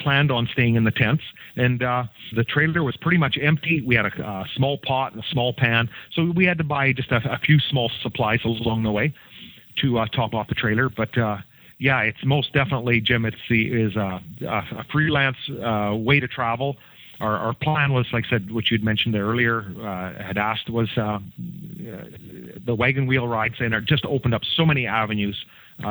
planned on staying in the tents. And uh, the trailer was pretty much empty. We had a, a, small pot and a small pan. So we had to buy just a, a few small supplies along the way to uh, top off the trailer. But uh, yeah, it's most definitely, Jim, it's the, is a, a freelance uh, way to travel. Our, our, plan was, like I said, what you'd mentioned earlier, uh, had asked was uh, the wagon wheel rides, and it just opened up so many avenues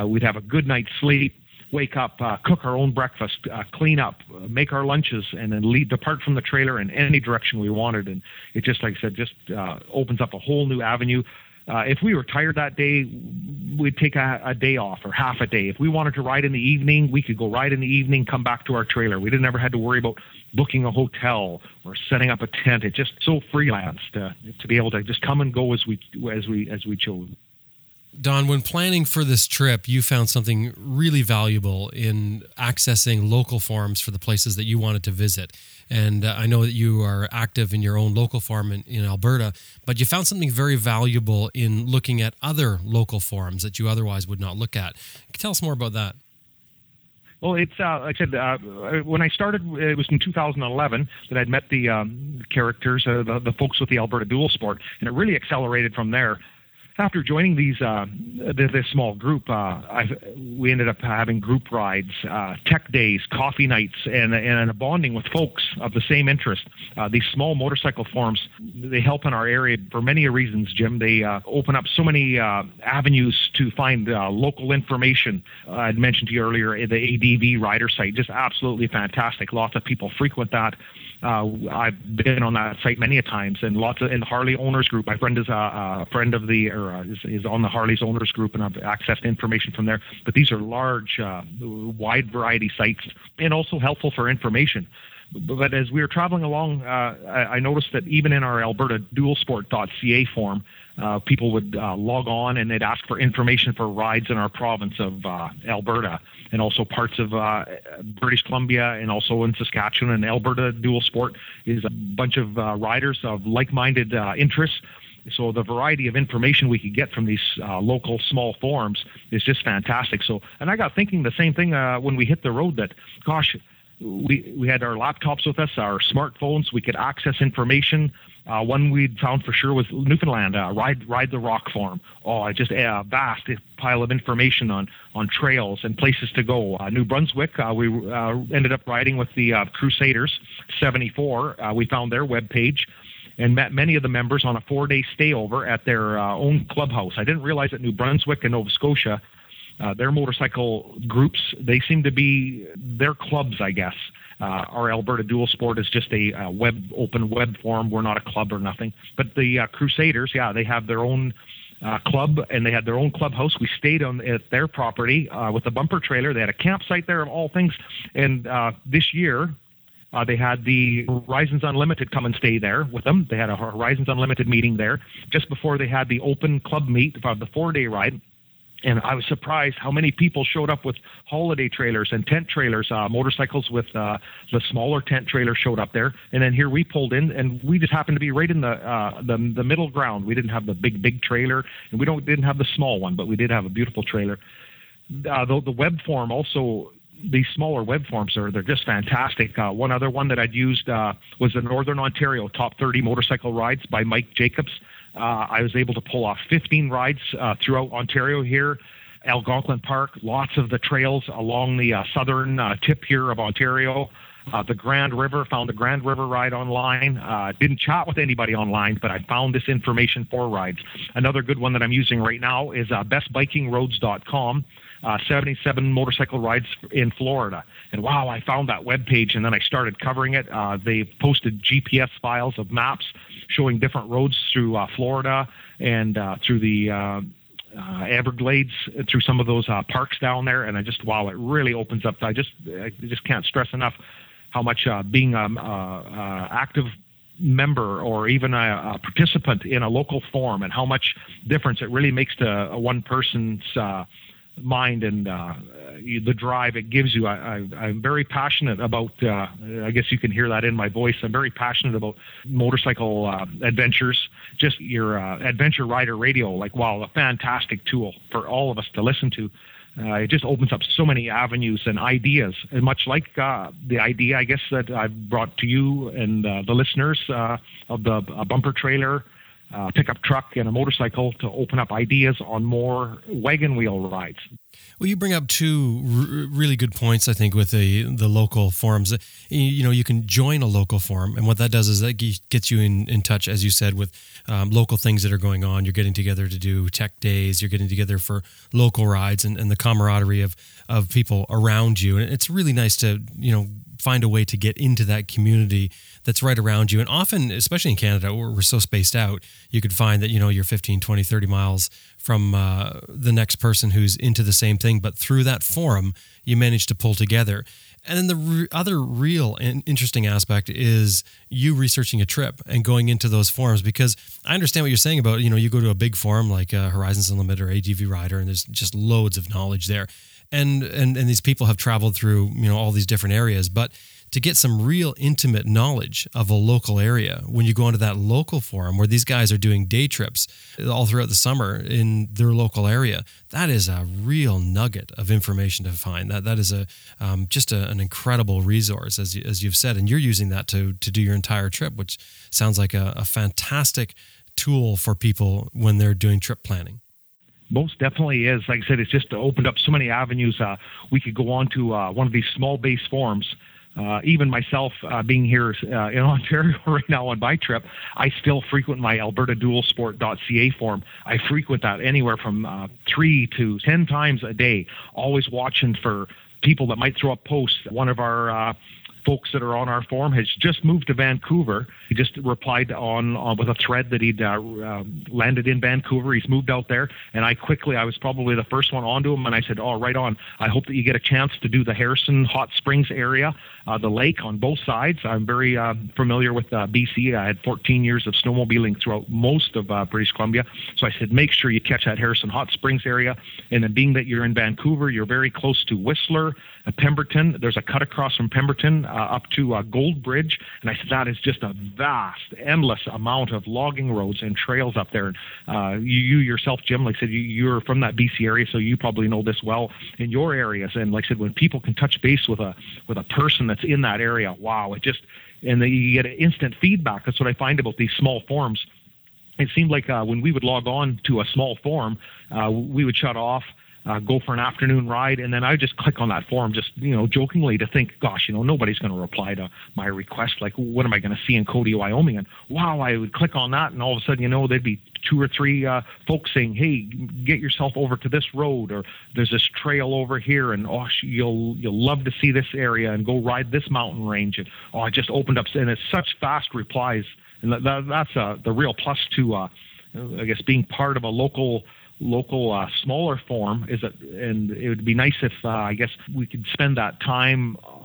we'd have a good night's sleep, wake up, uh, cook our own breakfast, uh, clean up, uh, make our lunches, and then lead depart from the trailer in any direction we wanted. And it just, like I said, just uh, opens up a whole new avenue. Uh, if we were tired that day, we'd take a, a, day off or half a day. If we wanted to ride in the evening, we could go ride in the evening, come back to our trailer. We didn't ever had to worry about booking a hotel or setting up a tent. It's just so freelance to, to be able to just come and go as we as we as we chose. Don, when planning for this trip, you found something really valuable in accessing local forums for the places that you wanted to visit. And uh, I know that you are active in your own local farm in, in, Alberta, but you found something very valuable in looking at other local forums that you otherwise would not look at. Tell us more about that. Well, it's uh, like I said uh, when I started. It was in 2011 that I'd met the um, characters, uh, the, the folks with the Alberta Dual Sport, and it really accelerated from there after joining these uh, this small group, uh, I, we ended up having group rides, uh, tech days, coffee nights, and, and a bonding with folks of the same interest. Uh, these small motorcycle forums they help in our area for many reasons. Jim, they uh, open up so many uh, avenues to find local information. I'd mentioned to you earlier the ADV rider site, just absolutely fantastic. Lots of people frequent that. Uh, I've been on that site many a times, and lots of in the Harley owners group. My friend is a, a friend of the or uh, is, is, on the Harley's owners group, and I've accessed information from there. But these are large, uh, wide variety sites, and also helpful for information. But as we were traveling along, uh, I, I noticed that even in our Alberta dualsport.ca form, uh, people would uh, log on and they'd ask for information for rides in our province of uh, Alberta and also parts of uh, British Columbia and also in Saskatchewan and Alberta Dual Sport is a bunch of uh, riders of like-minded uh, interests. So the variety of information we could get from these local small forums is just fantastic. So, and I got thinking the same thing when we hit the road that, gosh, we we had our laptops with us, our smartphones. We could access information uh, one we found for sure was Newfoundland, uh, Ride Ride the Rock Farm. Oh, just a vast pile of information on on trails and places to go. Uh, New Brunswick, uh, we uh, ended up riding with the uh, Crusaders 74. we found their web page and met many of the members on a four-day stayover at their own clubhouse. I didn't realize that New Brunswick and Nova Scotia. Their motorcycle groups, they seem to be their clubs, I guess. Uh, our Alberta Dual Sport is just a uh, web open web forum. We're not a club or nothing. But the uh, Crusaders, yeah, they have their own uh, club and they had their own clubhouse. We stayed on at their property uh, with a bumper trailer. They had a campsite there of all things. And uh, this year, uh, they had the Horizons Unlimited come and stay there with them. They had a Horizons Unlimited meeting there just before they had the open club meet the four day ride and I was surprised how many people showed up with holiday trailers and tent trailers, uh, motorcycles with uh, the smaller tent trailer showed up there, and then here we pulled in, and we just happened to be right in the uh, the, the middle ground. We didn't have the big big trailer, and we don't didn't have the small one, but we did have a beautiful trailer. Uh, the, the web form also these smaller web forms are they're just fantastic. Uh, one other one that I'd used uh, was the Northern Ontario Top 30 Motorcycle Rides by Mike Jacobs. Uh, I was able to pull off 15 rides uh, throughout Ontario here. Algonquin Park, lots of the trails along the uh, southern uh, tip here of Ontario. Uh, the Grand River, found the Grand River ride online. Uh, didn't chat with anybody online, but I found this information for rides. Another good one that I'm using right now is bestbikingroads.com. Uh, 77 motorcycle rides in Florida. And wow, I found that web page and then I started covering it. Uh, they posted GPS files of maps showing different roads through uh, Florida and uh, through the uh, uh, Everglades, through some of those uh, parks down there. And I just wow, it really opens up. I just I just can't stress enough how much uh, being an uh, uh, active member or even a, a, participant in a local forum and how much difference it really makes to one person's uh, mind and uh, the drive it gives you. I, am very passionate about. Uh, I guess you can hear that in my voice. I'm very passionate about motorcycle uh, adventures. Just your uh, adventure rider radio, like wow, a fantastic tool for all of us to listen to. Uh, it just opens up so many avenues and ideas, and much like uh, the idea, I guess that I've brought to you and the listeners of the bumper trailer uh, pickup truck and a motorcycle to open up ideas on more wagon wheel rides. Well, you bring up two r- really good points, I think, with the the local forums. You know, you can join a local forum, and what that does is that gets you in, in touch, as you said, with um, local things that are going on. You're getting together to do tech days. You're getting together for local rides, and, and the camaraderie of of people around you. And it's really nice to you know find a way to get into that community that's right around you. And often, especially in Canada, where we're so spaced out, you could find that, you know, you're 15, 20, 30 miles from uh, the next person who's into the same thing. But through that forum, you manage to pull together. And then the re- other real and interesting aspect is you researching a trip and going into those forums because I understand what you're saying about, you know, you go to a big forum like uh, Horizons Unlimited or ADV Rider and there's just loads of knowledge there and and and these people have traveled through you know all these different areas but to get some real intimate knowledge of a local area when you go into that local forum where these guys are doing day trips all throughout the summer in their local area that is a real nugget of information to find that that is a um, just a, an incredible resource as, you, as you've said and you're using that to to do your entire trip which sounds like a, a fantastic tool for people when they're doing trip planning most definitely is. Like I said, it's just opened up so many avenues. Uh, we could go on to uh, one of these small base forums. Uh, even myself, uh, being here uh, in (laughs) Ontario right now on my trip, I still frequent my AlbertaDualSport.ca forum. I frequent that anywhere from uh, three to ten times a day, always watching for people that might throw up posts. One of our folks that are on our forum has just moved to Vancouver. He just replied on, on with a thread that he'd uh, uh, landed in Vancouver. He's moved out there, and I quickly, I was probably the first one onto him, and I said, "Oh, right on. I hope that you get a chance to do the Harrison Hot Springs area, uh, the lake on both sides. I'm very uh, familiar with uh, BC. I had 14 years of snowmobiling throughout most of uh, British Columbia, so I said, make sure you catch that Harrison Hot Springs area. And then, being that you're in Vancouver, you're very close to Whistler." Pemberton. There's a cut across from Pemberton uh, up to uh, Gold Bridge, and I said that is just a vast, endless amount of logging roads and trails up there. Uh, you, you, yourself, Jim, like I said, you, you're from that BC area, so you probably know this well in your areas. And like I said, when people can touch base with a with a person that's in that area, wow, it just and you get instant feedback. That's what I find about these small forums it seemed like uh, when we would log on to a small forum, uh, we would shut off uh, go for an afternoon ride, and then I just click on that form, just you know, jokingly to think, gosh, you know, nobody's going to reply to my request. Like, what am I going to see in Cody, Wyoming? And wow, I would click on that, and all of a sudden, you know, there'd be two or three uh, folks saying, hey, get yourself over to this road, or there's this trail over here, and oh, you'll you'll love to see this area, and go ride this mountain range. And oh, I just opened up, and it's such fast replies, and that, that's uh, the real plus to. Uh, I guess being part of a local local uh, smaller form is that and it would be nice if uh, I guess we could spend that time uh,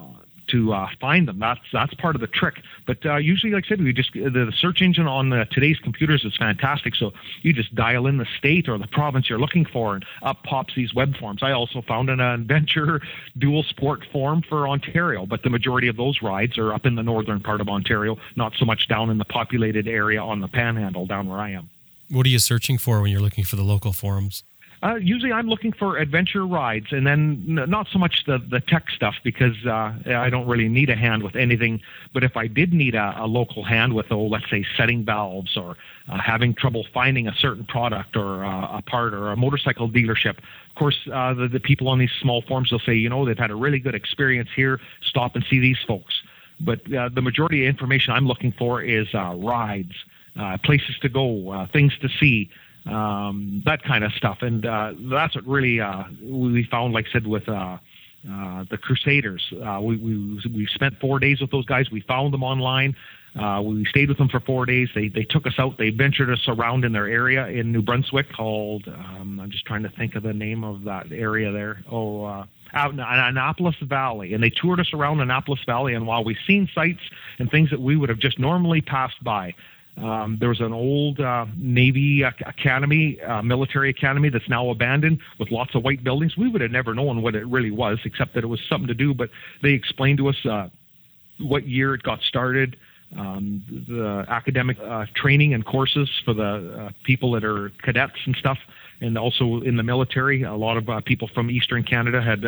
to uh, find them. That's that's part of the trick. But uh, usually, like I said, we just the search engine on the, today's computers is fantastic. So you just dial in the state or the province you're looking for, and up pops these web forms. I also found an adventure (laughs) dual sport form for Ontario, but the majority of those rides are up in the northern part of Ontario, not so much down in the populated area on the Panhandle, down where I am. What are you searching for when you're looking for the local forums? Uh, usually, I'm looking for adventure rides, and then n- not so much the, the tech stuff because uh, I don't really need a hand with anything. But if I did need a, a local hand with, oh, let's say, setting valves or uh, having trouble finding a certain product or uh, a part or a motorcycle dealership, of course, uh, the, the people on these small forums will say, you know, they've had a really good experience here. Stop and see these folks. But uh, the majority of information I'm looking for is rides, uh, places to go, uh, things to see, um, that kind of stuff. And uh, that's what really uh, we found, like I said, with uh, uh, the Crusaders. We, we, we spent four days with those guys. We found them online. We stayed with them for four days. They, they took us out. They ventured us around in their area in New Brunswick called, um, I'm just trying to think of the name of that area there. Oh, out in Annapolis Valley. And they toured us around Annapolis Valley. And while we've seen sites and things that we would have just normally passed by, um, there was an old uh, Navy academy, uh, military academy that's now abandoned with lots of white buildings. We would have never known what it really was, except that it was something to do. But they explained to us uh, what year it got started, um, the academic uh, training and courses for the uh, people that are cadets and stuff. And also in the military, a lot of uh, people from Eastern Canada had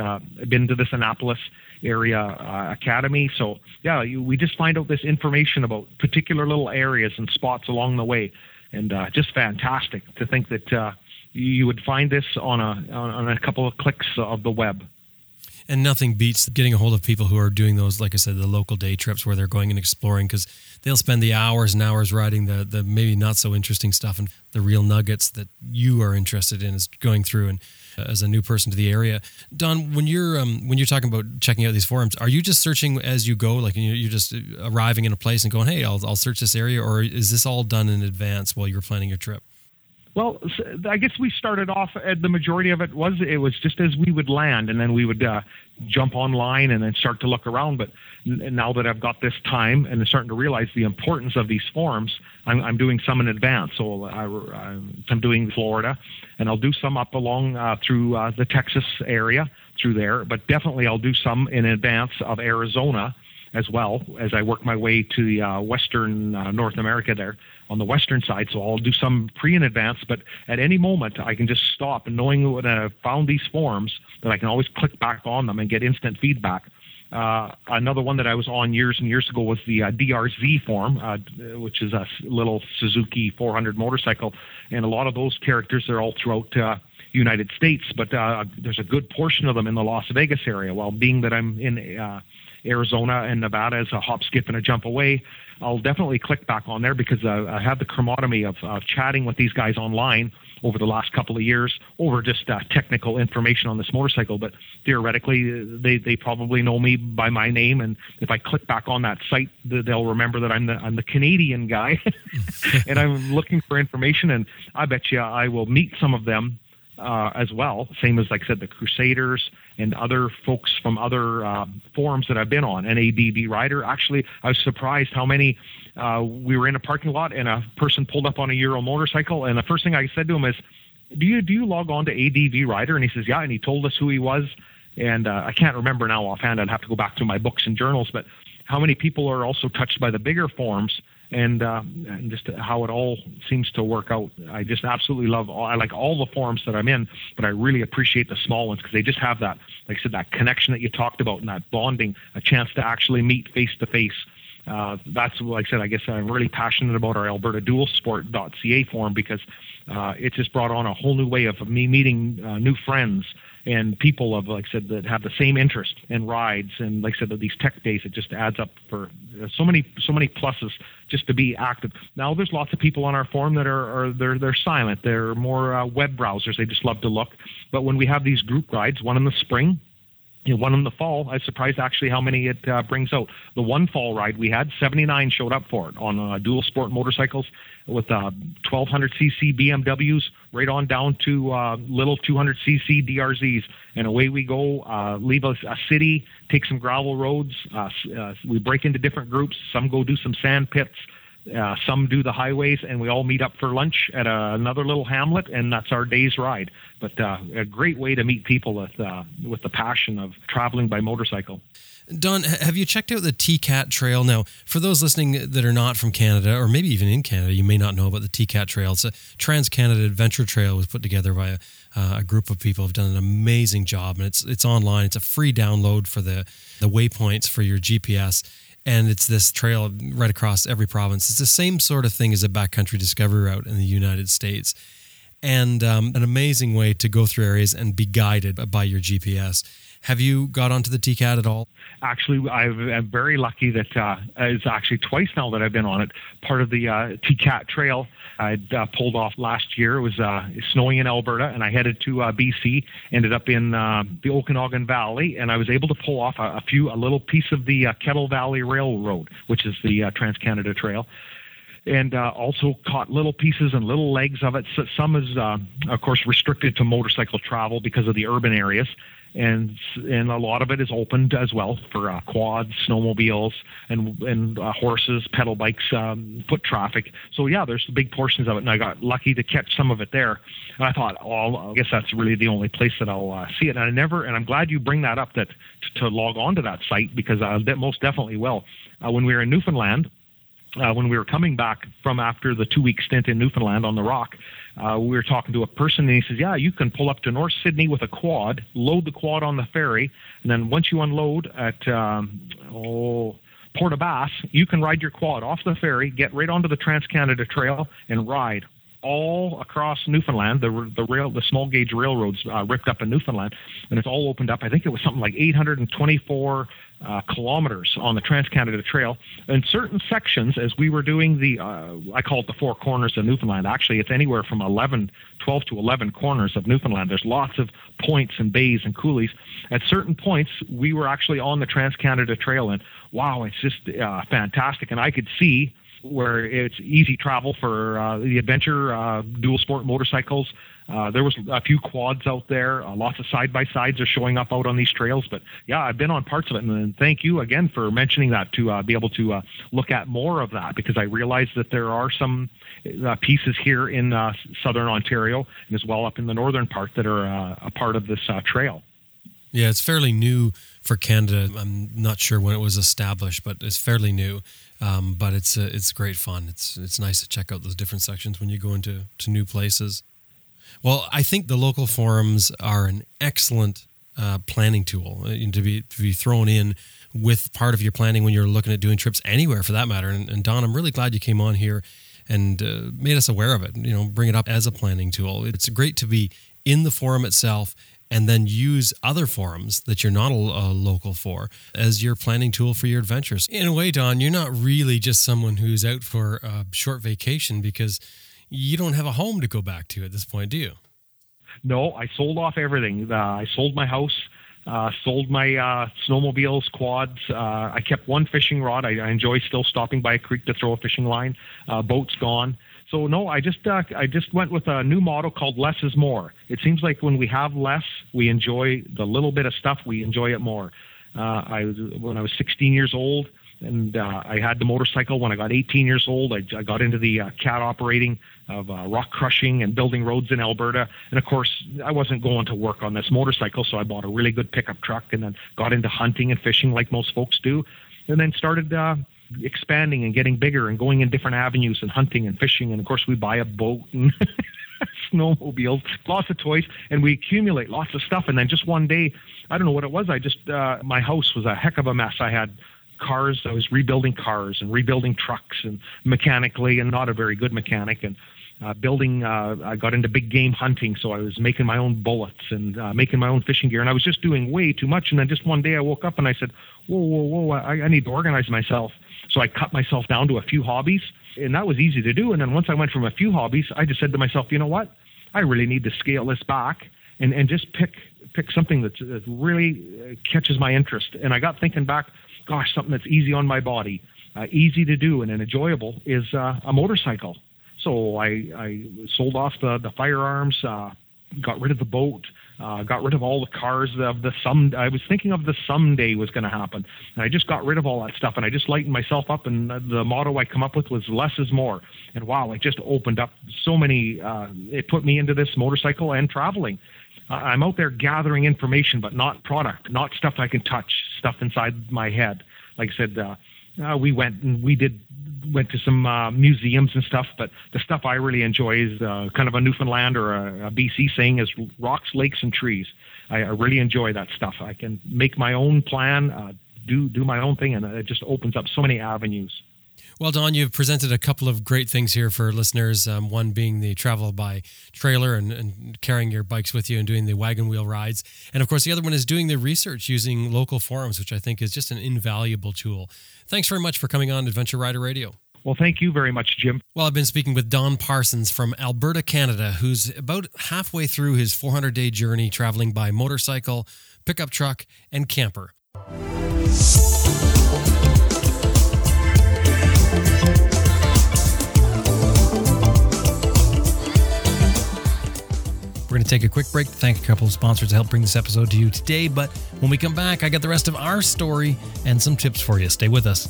been to this Annapolis area uh, academy. So yeah, you, we just find out this information about particular little areas and spots along the way, and uh, just fantastic to think that uh, you would find this on a on a couple of clicks of the web. And nothing beats getting a hold of people who are doing those, like I said, the local day trips where they're going and exploring because they'll spend the hours and hours writing the the maybe not so interesting stuff and the real nuggets that you are interested in is going through and as a new person to the area. Don, when you're um, when you're talking about checking out these forums, are you just searching as you go? Like you're just arriving in a place and going, "Hey, I'll I'll search this area," or is this all done in advance while you're planning your trip? Well, I guess we started off. At the majority of it was it was just as we would land, and then we would uh, jump online and then start to look around. But now that I've got this time and starting to realize the importance of these forms, I'm, I'm doing some in advance. So I, am doing Florida, and I'll do some up along uh, through uh, the Texas area through there. But definitely I'll do some in advance of Arizona as well as I work my way to the uh, western uh, North America there on the western side. So I'll do some pre in advance, but at any moment I can just stop and knowing when I've found these forms that I can always click back on them and get instant feedback. Uh, another one that I was on years and years ago was the uh, DRZ form, uh, which is a little Suzuki 400 motorcycle, and a lot of those characters are all throughout uh, United States, but uh, there's a good portion of them in the Las Vegas area. Well, being that I'm in Arizona and Nevada is a hop, skip, and a jump away. I'll definitely click back on there because I have the chromotomy of chatting with these guys online over the last couple of years over just uh, technical information on this motorcycle. But theoretically, they, they probably know me by my name, and if I click back on that site, they'll remember that I'm the I'm the Canadian guy, (laughs) (laughs) and I'm looking for information. And I bet you I will meet some of them uh, as well. Same as, like I said, the Crusaders and other folks from other uh, forums that I've been on. NADB Rider. Actually, I was surprised how many. Uh, we were in a parking lot and a person pulled up on a Euro motorcycle, and the first thing I said to him is, "Do you do you log on to ADV Rider?" And he says, "Yeah," and he told us who he was. And uh, I can't remember now offhand. I'd have to go back to my books and journals, but how many people are also touched by the bigger forums and, uh, and just how it all seems to work out. I just absolutely love. All, I like all the forums that I'm in, but I really appreciate the small ones because they just have that, like I said, that connection that you talked about and that bonding, a chance to actually meet face to face. That's like I said. I guess I'm really passionate about our Alberta Dualsport.ca forum because uh, it just brought on a whole new way of me meeting uh, new friends and people of like I said that have the same interest in rides and like I said these tech days it just adds up for so many so many pluses just to be active. Now there's lots of people on our forum that are, are they're they're silent. They're more uh, web browsers. They just love to look. But when we have these group rides, one in the spring, you know, one in the fall. I was surprised actually how many it uh, brings out. The one fall ride we had, 79 showed up for it on uh, dual sport motorcycles with uh, 1200cc BMWs right on down to uh, little 200cc DRZs. And away we go, uh, leave a, a, city, take some gravel roads. Uh, uh, we break into different groups. Some go do some sand pits. Uh, some do the highways, and we all meet up for lunch at a, another little hamlet, and that's our day's ride. But a great way to meet people with with the passion of traveling by motorcycle. Don, have you checked out the TCAT Trail? Now, for those listening that are not from Canada, or maybe even in Canada, you may not know about the TCAT Trail. It's a Trans Canada Adventure Trail was put together by a, uh, a group of people have done an amazing job, and it's it's online. It's a free download for the the waypoints for your GPS, and it's this trail right across every province. It's the same sort of thing as a backcountry discovery route in the United States, and um, an amazing way to go through areas and be guided by your GPS. Have you got onto the TCAT at all? Actually, I've, I'm very lucky that uh, it's actually twice now that I've been on it. Part of the uh, TCAT Trail I'd uh, pulled off last year. It was uh, snowing in Alberta, and I headed to uh, BC. Ended up in uh, the Okanagan Valley, and I was able to pull off a, a few, a little piece of the uh, Kettle Valley Railroad, which is the Trans Canada Trail and uh, also caught little pieces and little legs of it. So some is, uh, of course, restricted to motorcycle travel because of the urban areas, and and a lot of it is opened as well for uh, quads, snowmobiles, and and uh, horses, pedal bikes, um, foot traffic. So yeah, there's big portions of it, and I got lucky to catch some of it there. And I thought, oh, I guess that's really the only place that I'll uh, see it. And I never, and I'm glad you bring that up that to, to log on to that site because I most definitely will. Uh, when we were in Newfoundland uh, when we were coming back from after the two week stint in Newfoundland on the Rock, uh, we were talking to a person and he says, Yeah, you can pull up to North Sydney with a quad, load the quad on the ferry, and then once you unload at, um, oh, Port aux Basques, you can ride your quad off the ferry, get right onto the Trans Canada Trail, and ride all across Newfoundland. The the rail, the small gauge railroads uh, ripped up in Newfoundland, and it's all opened up. I think it was something like 824 uh, kilometers on the Trans Canada Trail. In certain sections, as we were doing the, uh, I call it the four corners of Newfoundland. Actually, it's anywhere from 11, 12 to 11 corners of Newfoundland. There's lots of points and bays and coulees. At certain points, we were actually on the Trans Canada Trail, and wow, it's just uh, fantastic. And I could see where it's easy travel for uh, the adventure uh, dual sport motorcycles. Uh, there was a few quads out there. Uh, lots of side by sides are showing up out on these trails. But yeah, I've been on parts of it, and, and thank you again for mentioning that to uh, be able to uh, look at more of that because I realize that there are some uh, pieces here in uh, southern Ontario and as well up in the northern part that are a part of this trail. Yeah, it's fairly new for Canada. I'm not sure when it was established, but it's fairly new. Um, but it's it's great fun. It's it's nice to check out those different sections when you go into to new places. Well, I think the local forums are an excellent uh, planning tool uh, to be to be thrown in with part of your planning when you're looking at doing trips anywhere for that matter. And, and Don, I'm really glad you came on here and uh, made us aware of it. You know, bring it up as a planning tool. It's great to be in the forum itself and then use other forums that you're not a, a, local for as your planning tool for your adventures. In a way, Don, you're not really just someone who's out for a short vacation because you don't have a home to go back to at this point, do you? No, I sold off everything. Uh, I sold my house, uh, sold my uh, snowmobiles, quads. Uh, I kept one fishing rod. I, I, enjoy still stopping by a creek to throw a fishing line. Uh, boat's gone. So no, I just uh, I just went with a new model called less is more. It seems like when we have less, we enjoy the little bit of stuff. We enjoy it more. I when I was 16 years old, and uh, I had the motorcycle. When I got 18 years old, I, I got into the uh, cat operating of uh, rock crushing and building roads in Alberta. And of course, I wasn't going to work on this motorcycle, so I bought a really good pickup truck, and then got into hunting and fishing like most folks do, and then started. Uh, expanding and getting bigger and going in different avenues and hunting and fishing. And of course, we buy a boat and (laughs) snowmobiles, lots of toys, and we accumulate lots of stuff. And then just one day, I don't know what it was. I just, uh, my house was a heck of a mess. I had cars, I was rebuilding cars and rebuilding trucks and mechanically, and not a very good mechanic. And uh, building, uh, I got into big game hunting, so I was making my own bullets and uh, making my own fishing gear, and I was just doing way too much. And then just one day I woke up and I said, "Whoa, whoa, whoa! I, I need to organize myself." So I cut myself down to a few hobbies, and that was easy to do. And then once I went from a few hobbies, I just said to myself, you know what? I really need to scale this back and, and just pick pick something that really uh, catches my interest. And I got thinking back, gosh, something that's easy on my body, uh, easy to do, and, enjoyable is uh, a motorcycle. So I, I sold off the, the firearms, uh, got rid of the boat, uh, got rid of all the cars of the some. I was thinking of the someday was going to happen, and I just got rid of all that stuff, and I just lightened myself up. And the motto I come up with was less is more. And wow, it just opened up so many. Uh, it put me into this motorcycle and traveling. I'm out there gathering information, but not product, not stuff I can touch, stuff inside my head. Like I said, uh, uh, we went and we did went to some uh, museums and stuff, but the stuff I really enjoy is uh, kind of a Newfoundland or a, a BC saying is rocks, lakes, and trees. I, I really enjoy that stuff. I can make my own plan, uh, do do my own thing, and it just opens up so many avenues. Well, Don, you've presented a couple of great things here for listeners. Um, one being the travel by trailer and, and, carrying your bikes with you and doing the wagon wheel rides. And of course, the other one is doing the research using local forums, which I think is just an invaluable tool. Thanks very much for coming on Adventure Rider Radio. Well, thank you very much, Jim. Well, I've been speaking with Don Parsons from Alberta, Canada, who's about halfway through his 400 day journey traveling by motorcycle, pickup truck, and camper. We're going to take a quick break to thank a couple of sponsors to help bring this episode to you today. But when we come back, I got the rest of our story and some tips for you. Stay with us.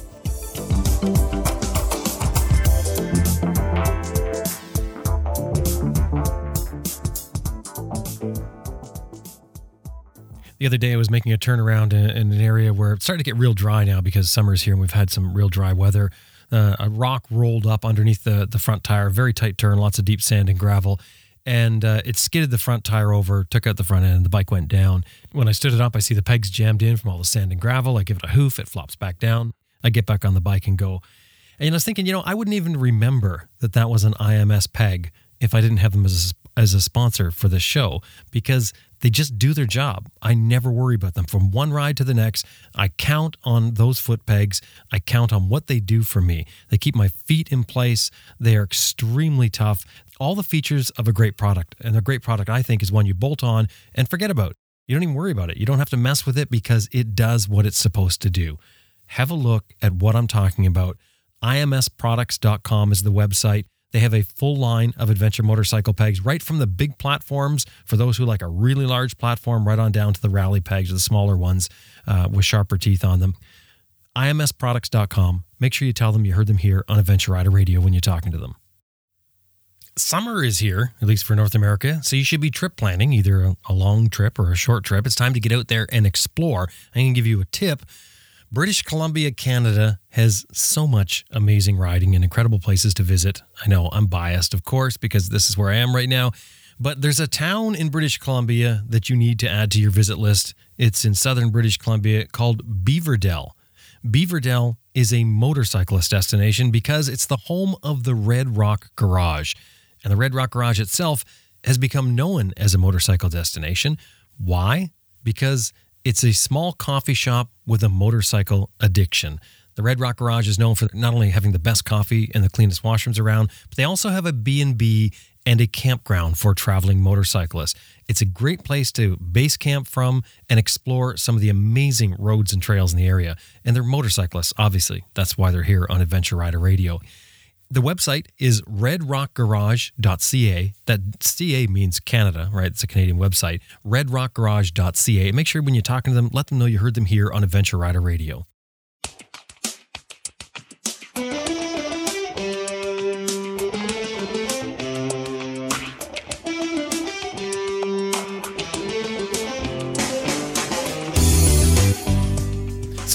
The other day, I was making a turnaround in, in an area where it's starting to get real dry now because summer's here and we've had some real dry weather. Uh, a rock rolled up underneath the, the front tire, very tight turn, lots of deep sand and gravel and uh, it skidded the front tire over, took out the front end, and the bike went down. When I stood it up, I see the pegs jammed in from all the sand and gravel. I give it a hoof, it flops back down. I get back on the bike and go. And I was thinking, you know, I wouldn't even remember that that was an IMS peg if I didn't have them as a, as a sponsor for the show because they just do their job. I never worry about them. From one ride to the next, I count on those foot pegs. I count on what they do for me. They keep my feet in place. They are extremely tough. All the features of a great product. And a great product, I think, is one you bolt on and forget about. You don't even worry about it. You don't have to mess with it because it does what it's supposed to do. Have a look at what I'm talking about. IMSproducts.com is the website. They have a full line of adventure motorcycle pegs, right from the big platforms for those who like a really large platform, right on down to the rally pegs, the smaller ones uh, with sharper teeth on them. IMSproducts.com. Make sure you tell them you heard them here on Adventure Rider Radio when you're talking to them. Summer is here, at least for North America, so you should be trip planning, either a, a long trip or a short trip. It's time to get out there and explore. I can give you a tip. British Columbia, Canada has so much amazing riding and incredible places to visit. I know I'm biased, of course, because this is where I am right now. But there's a town in British Columbia that you need to add to your visit list. It's in southern British Columbia called Beaverdell. Beaverdell is a motorcyclist destination because it's the home of the Red Rock Garage. And the Red Rock Garage itself has become known as a motorcycle destination. Why? Because it's a small coffee shop with a motorcycle addiction. The Red Rock Garage is known for not only having the best coffee and the cleanest washrooms around, but they also have a B&B and a campground for traveling motorcyclists. It's a great place to base camp from and explore some of the amazing roads and trails in the area. And they're motorcyclists, obviously. That's why they're here on Adventure Rider Radio. The website is redrockgarage.ca. That CA means Canada, right? It's a Canadian website. redrockgarage.ca. Make sure when you're talking to them, let them know you heard them here on Adventure Rider Radio.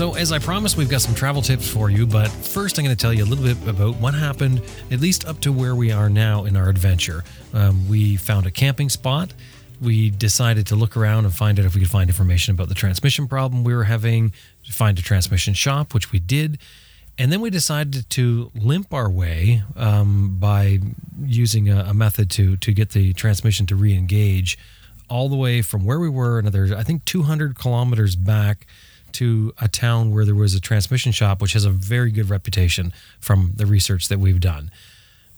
So, as I promised, we've got some travel tips for you, but first I'm going to tell you a little bit about what happened, at least up to where we are now in our adventure. Um, we found a camping spot. We decided to look around and find out if we could find information about the transmission problem we were having, find a transmission shop, which we did. And then we decided to limp our way um, by using a, a method to, to get the transmission to re engage all the way from where we were, another, I think, 200 kilometers back to a town where there was a transmission shop, which has a very good reputation from the research that we've done.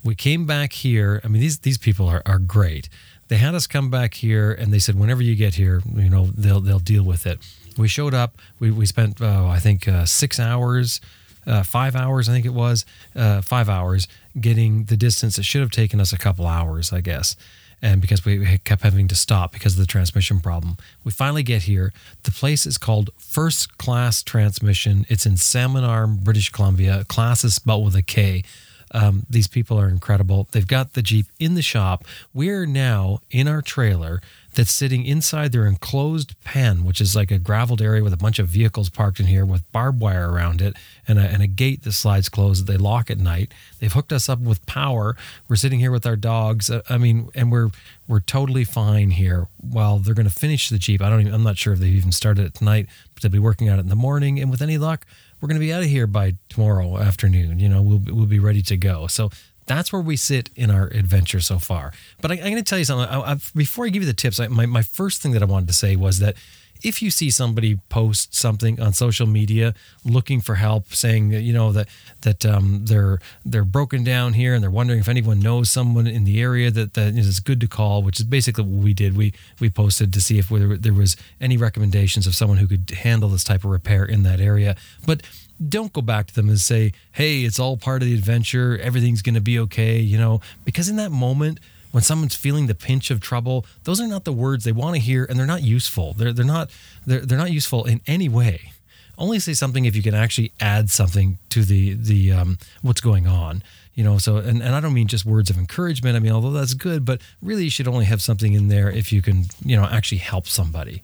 We came back here. I mean, these these people are, are great. They had us come back here, and they said, whenever you get here, you know, they'll they'll deal with it. We showed up. We we spent, uh, I think, uh, six hours, uh, five hours, I think it was, uh, five hours getting the distance. It should have taken us a couple hours, I guess and because we kept having to stop because of the transmission problem. We finally get here. The place is called First Klass Transmission. It's in Salmon Arm, British Columbia. Class is spelled with a K. Um, these people are incredible. They've got the Jeep in the shop. We're now in our trailer. That's sitting inside their enclosed pen, which is like a graveled area with a bunch of vehicles parked in here with barbed wire around it and a, and a gate that slides closed that they lock at night. They've hooked us up with power. We're sitting here with our dogs. Uh, I mean, and we're we're totally fine here while they're going to finish the Jeep. I don't even, I'm not sure if they've even started it tonight, but they'll be working on it in the morning. And with any luck, we're going to be out of here by tomorrow afternoon. You know, we'll, we'll be ready to go. So that's where we sit in our adventure so far. But I, am going to tell you something. I, before I give you the tips, I, my, my first thing that I wanted to say was that if you see somebody post something on social media looking for help, saying you know that that um, they're they're broken down here and they're wondering if anyone knows someone in the area that that is good to call, which is basically what we did. We we posted to see if there, there was any recommendations of someone who could handle this type of repair in that area, but don't go back to them and say, hey, it's all part of the adventure. Everything's going to be okay, you know, because in that moment, when someone's feeling the pinch of trouble, those are not the words they want to hear and they're not useful. They're, they're, not, they're, they're not useful in any way. Only say something if you can actually add something to the, the um, what's going on. You know, so, and, and I don't mean just words of encouragement. I mean, although that's good, but really you should only have something in there if you can, you know, actually help somebody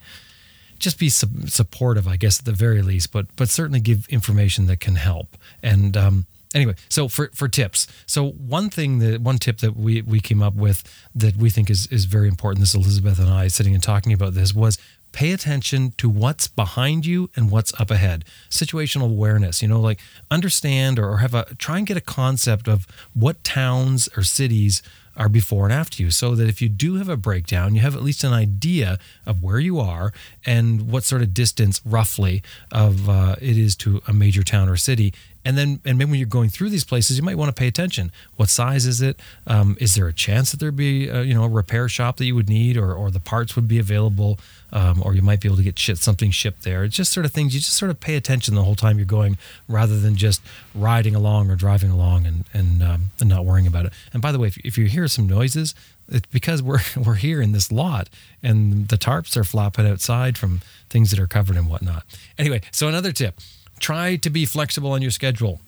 just be su- supportive, I guess, at the very least, but but certainly give information that can help. And um, anyway, so for for tips, so one thing that one tip that we we came up with that we think is is very important. This Elizabeth and I sitting and talking about this was pay attention to what's behind you and what's up ahead situational awareness you know like understand or have a try and get a concept of what towns or cities are before and after you so that if you do have a breakdown, you have at least an idea of where you are and what sort of distance roughly of uh, it is to a major town or city. And then and maybe when you're going through these places you might want to pay attention. What size is it? Um, is there a chance that there'd be a, you know a repair shop that you would need or, or the parts would be available um, or you might be able to get shit, something shipped there it's just sort of things you just sort of pay attention the whole time you're going rather than just riding along or driving along and and, um, and not worrying about it and by the way if, if you hear some noises it's because we're (laughs) we're here in this lot and the tarps are flopping outside from things that are covered and whatnot anyway so another tip try to be flexible on your schedule.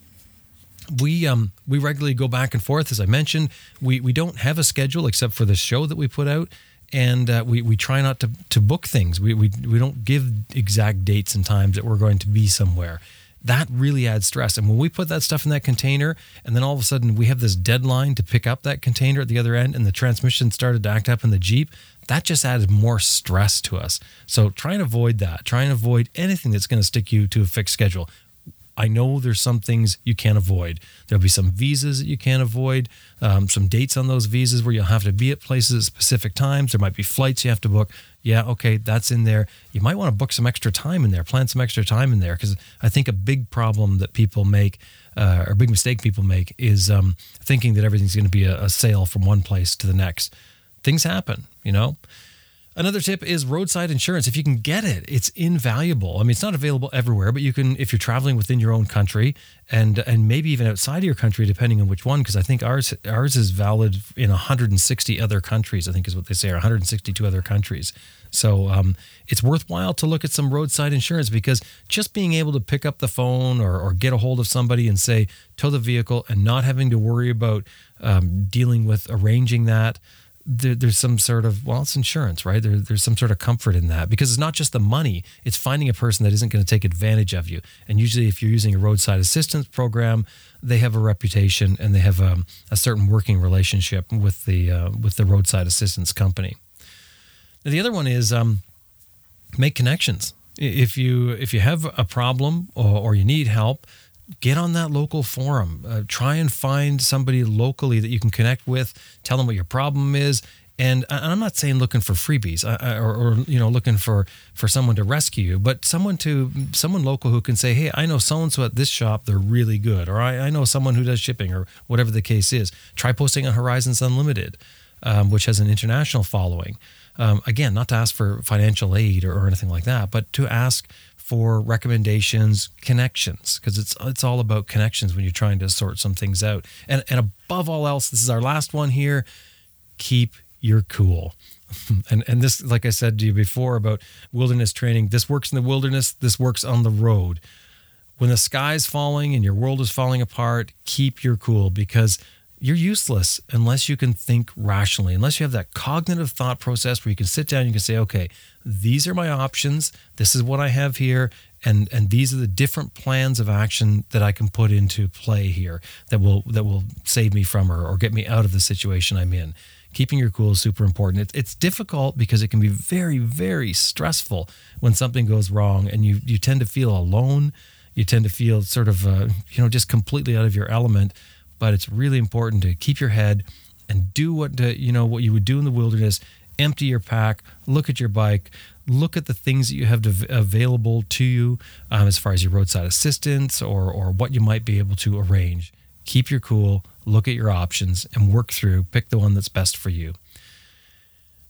We um we regularly go back and forth, as I mentioned. We we don't have a schedule except for the show that we put out, and uh, we we try not to to book things. We we we don't give exact dates and times that we're going to be somewhere. That really adds stress. And when we put that stuff in that container, and then all of a sudden we have this deadline to pick up that container at the other end, and the transmission started to act up in the Jeep, that just added more stress to us. So try and avoid that. Try and avoid anything that's going to stick you to a fixed schedule. I know there's some things you can't avoid. There'll be some visas that you can't avoid, um, some dates on those visas where you'll have to be at places at specific times. There might be flights you have to book. Yeah, okay, that's in there. You might want to book some extra time in there, plan some extra time in there, because I think a big problem that people make, uh, or a big mistake people make, is um, thinking that everything's going to be a, a sail from one place to the next things happen, you know? Another tip is roadside insurance. If you can get it, it's invaluable. I mean, it's not available everywhere, but you can if you're traveling within your own country and and maybe even outside of your country, depending on which one. Because I think ours ours is valid in 160 other countries. I think is what they say, or 162 other countries. So um, it's worthwhile to look at some roadside insurance because just being able to pick up the phone or, or get a hold of somebody and say tow the vehicle and not having to worry about um, dealing with arranging that there, there's some sort of well it's insurance right? There, there's some sort of comfort in that because it's not just the money it's finding a person that isn't going to take advantage of you. And usually if you're using a roadside assistance program they have a reputation and they have a, um, a certain working relationship with the uh, with the roadside assistance company. Now, the other one is um, make connections. If you if you have a problem or, or you need help get on that local forum. Uh, try and find somebody locally that you can connect with. Tell them what your problem is. And I'm not saying looking for freebies or, or, you know looking for for someone to rescue you, but someone to someone local who can say, hey, I know so and so at this shop, they're really good, or I, I know someone who does shipping, or whatever the case is. Try posting on Horizons Unlimited, um, which has an international following. Um, again, not to ask for financial aid or, or anything like that, but to ask for recommendations, connections, because it's it's all about connections when you're trying to sort some things out. And and above all else, this is our last one here. Keep your cool. (laughs) and and this, like I said to you before about wilderness training, this works in the wilderness. This works on the road. When the sky's falling and your world is falling apart, keep your cool because you're useless unless you can think rationally, unless you have that cognitive thought process where you can sit down and you can say, okay, these are my options. This is what I have here. And, and these are the different plans of action that I can put into play here that will that will save me from her or get me out of the situation I'm in. Keeping your cool is super important. It's, it's difficult because it can be very, very stressful when something goes wrong and you, you tend to feel alone. You tend to feel sort of, uh, you know, just completely out of your element but it's really important to keep your head and do what uh, you know what you would do in the wilderness empty your pack look at your bike look at the things that you have to, available to you um, as far as your roadside assistance or or what you might be able to arrange. Keep your cool look at your options and work through pick the one that's best for you.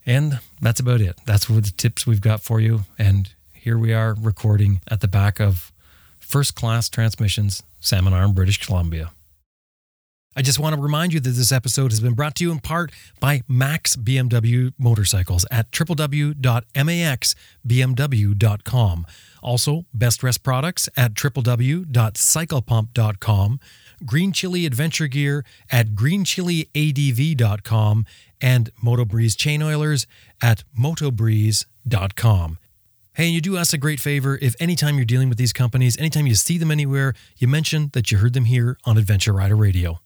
And that's about it. That's what the tips we've got for you. And here we are recording at the back of First Klass transmissions salmon arm british columbia I just want to remind you that this episode has been brought to you in part by Max BMW Motorcycles at www.maxbmw.com. Also, Best Rest Products at www.cyclepump.com, Green Chile Adventure Gear at greenchileadv.com, and Moto Breeze Chain Oilers at motobreeze.com. Hey, and you do us a great favor if anytime you're dealing with these companies, anytime you see them anywhere, you mention that you heard them here on Adventure Rider Radio.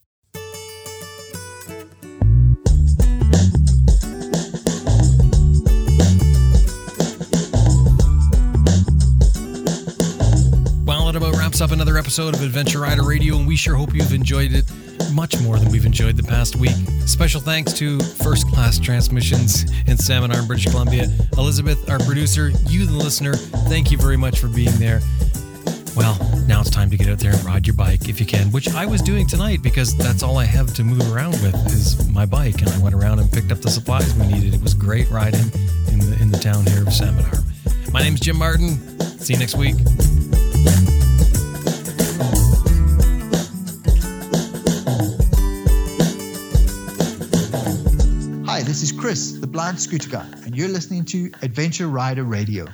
Up another episode of Adventure Rider Radio, and we sure hope you've enjoyed it much more than we've enjoyed the past week. Special thanks to First Klass Transmissions in Salmon Arm, British Columbia. Elizabeth, our producer, you, the listener, thank you very much for being there. Well, now it's time to get out there and ride your bike if you can, which I was doing tonight because that's all I have to move around with is my bike. And I went around and picked up the supplies we needed. It was great riding in the, in the town here of Salmon Arm. My name's Jim Martin. See you next week. This is Chris, the blind scooter guy, and you're listening to Adventure Rider Radio.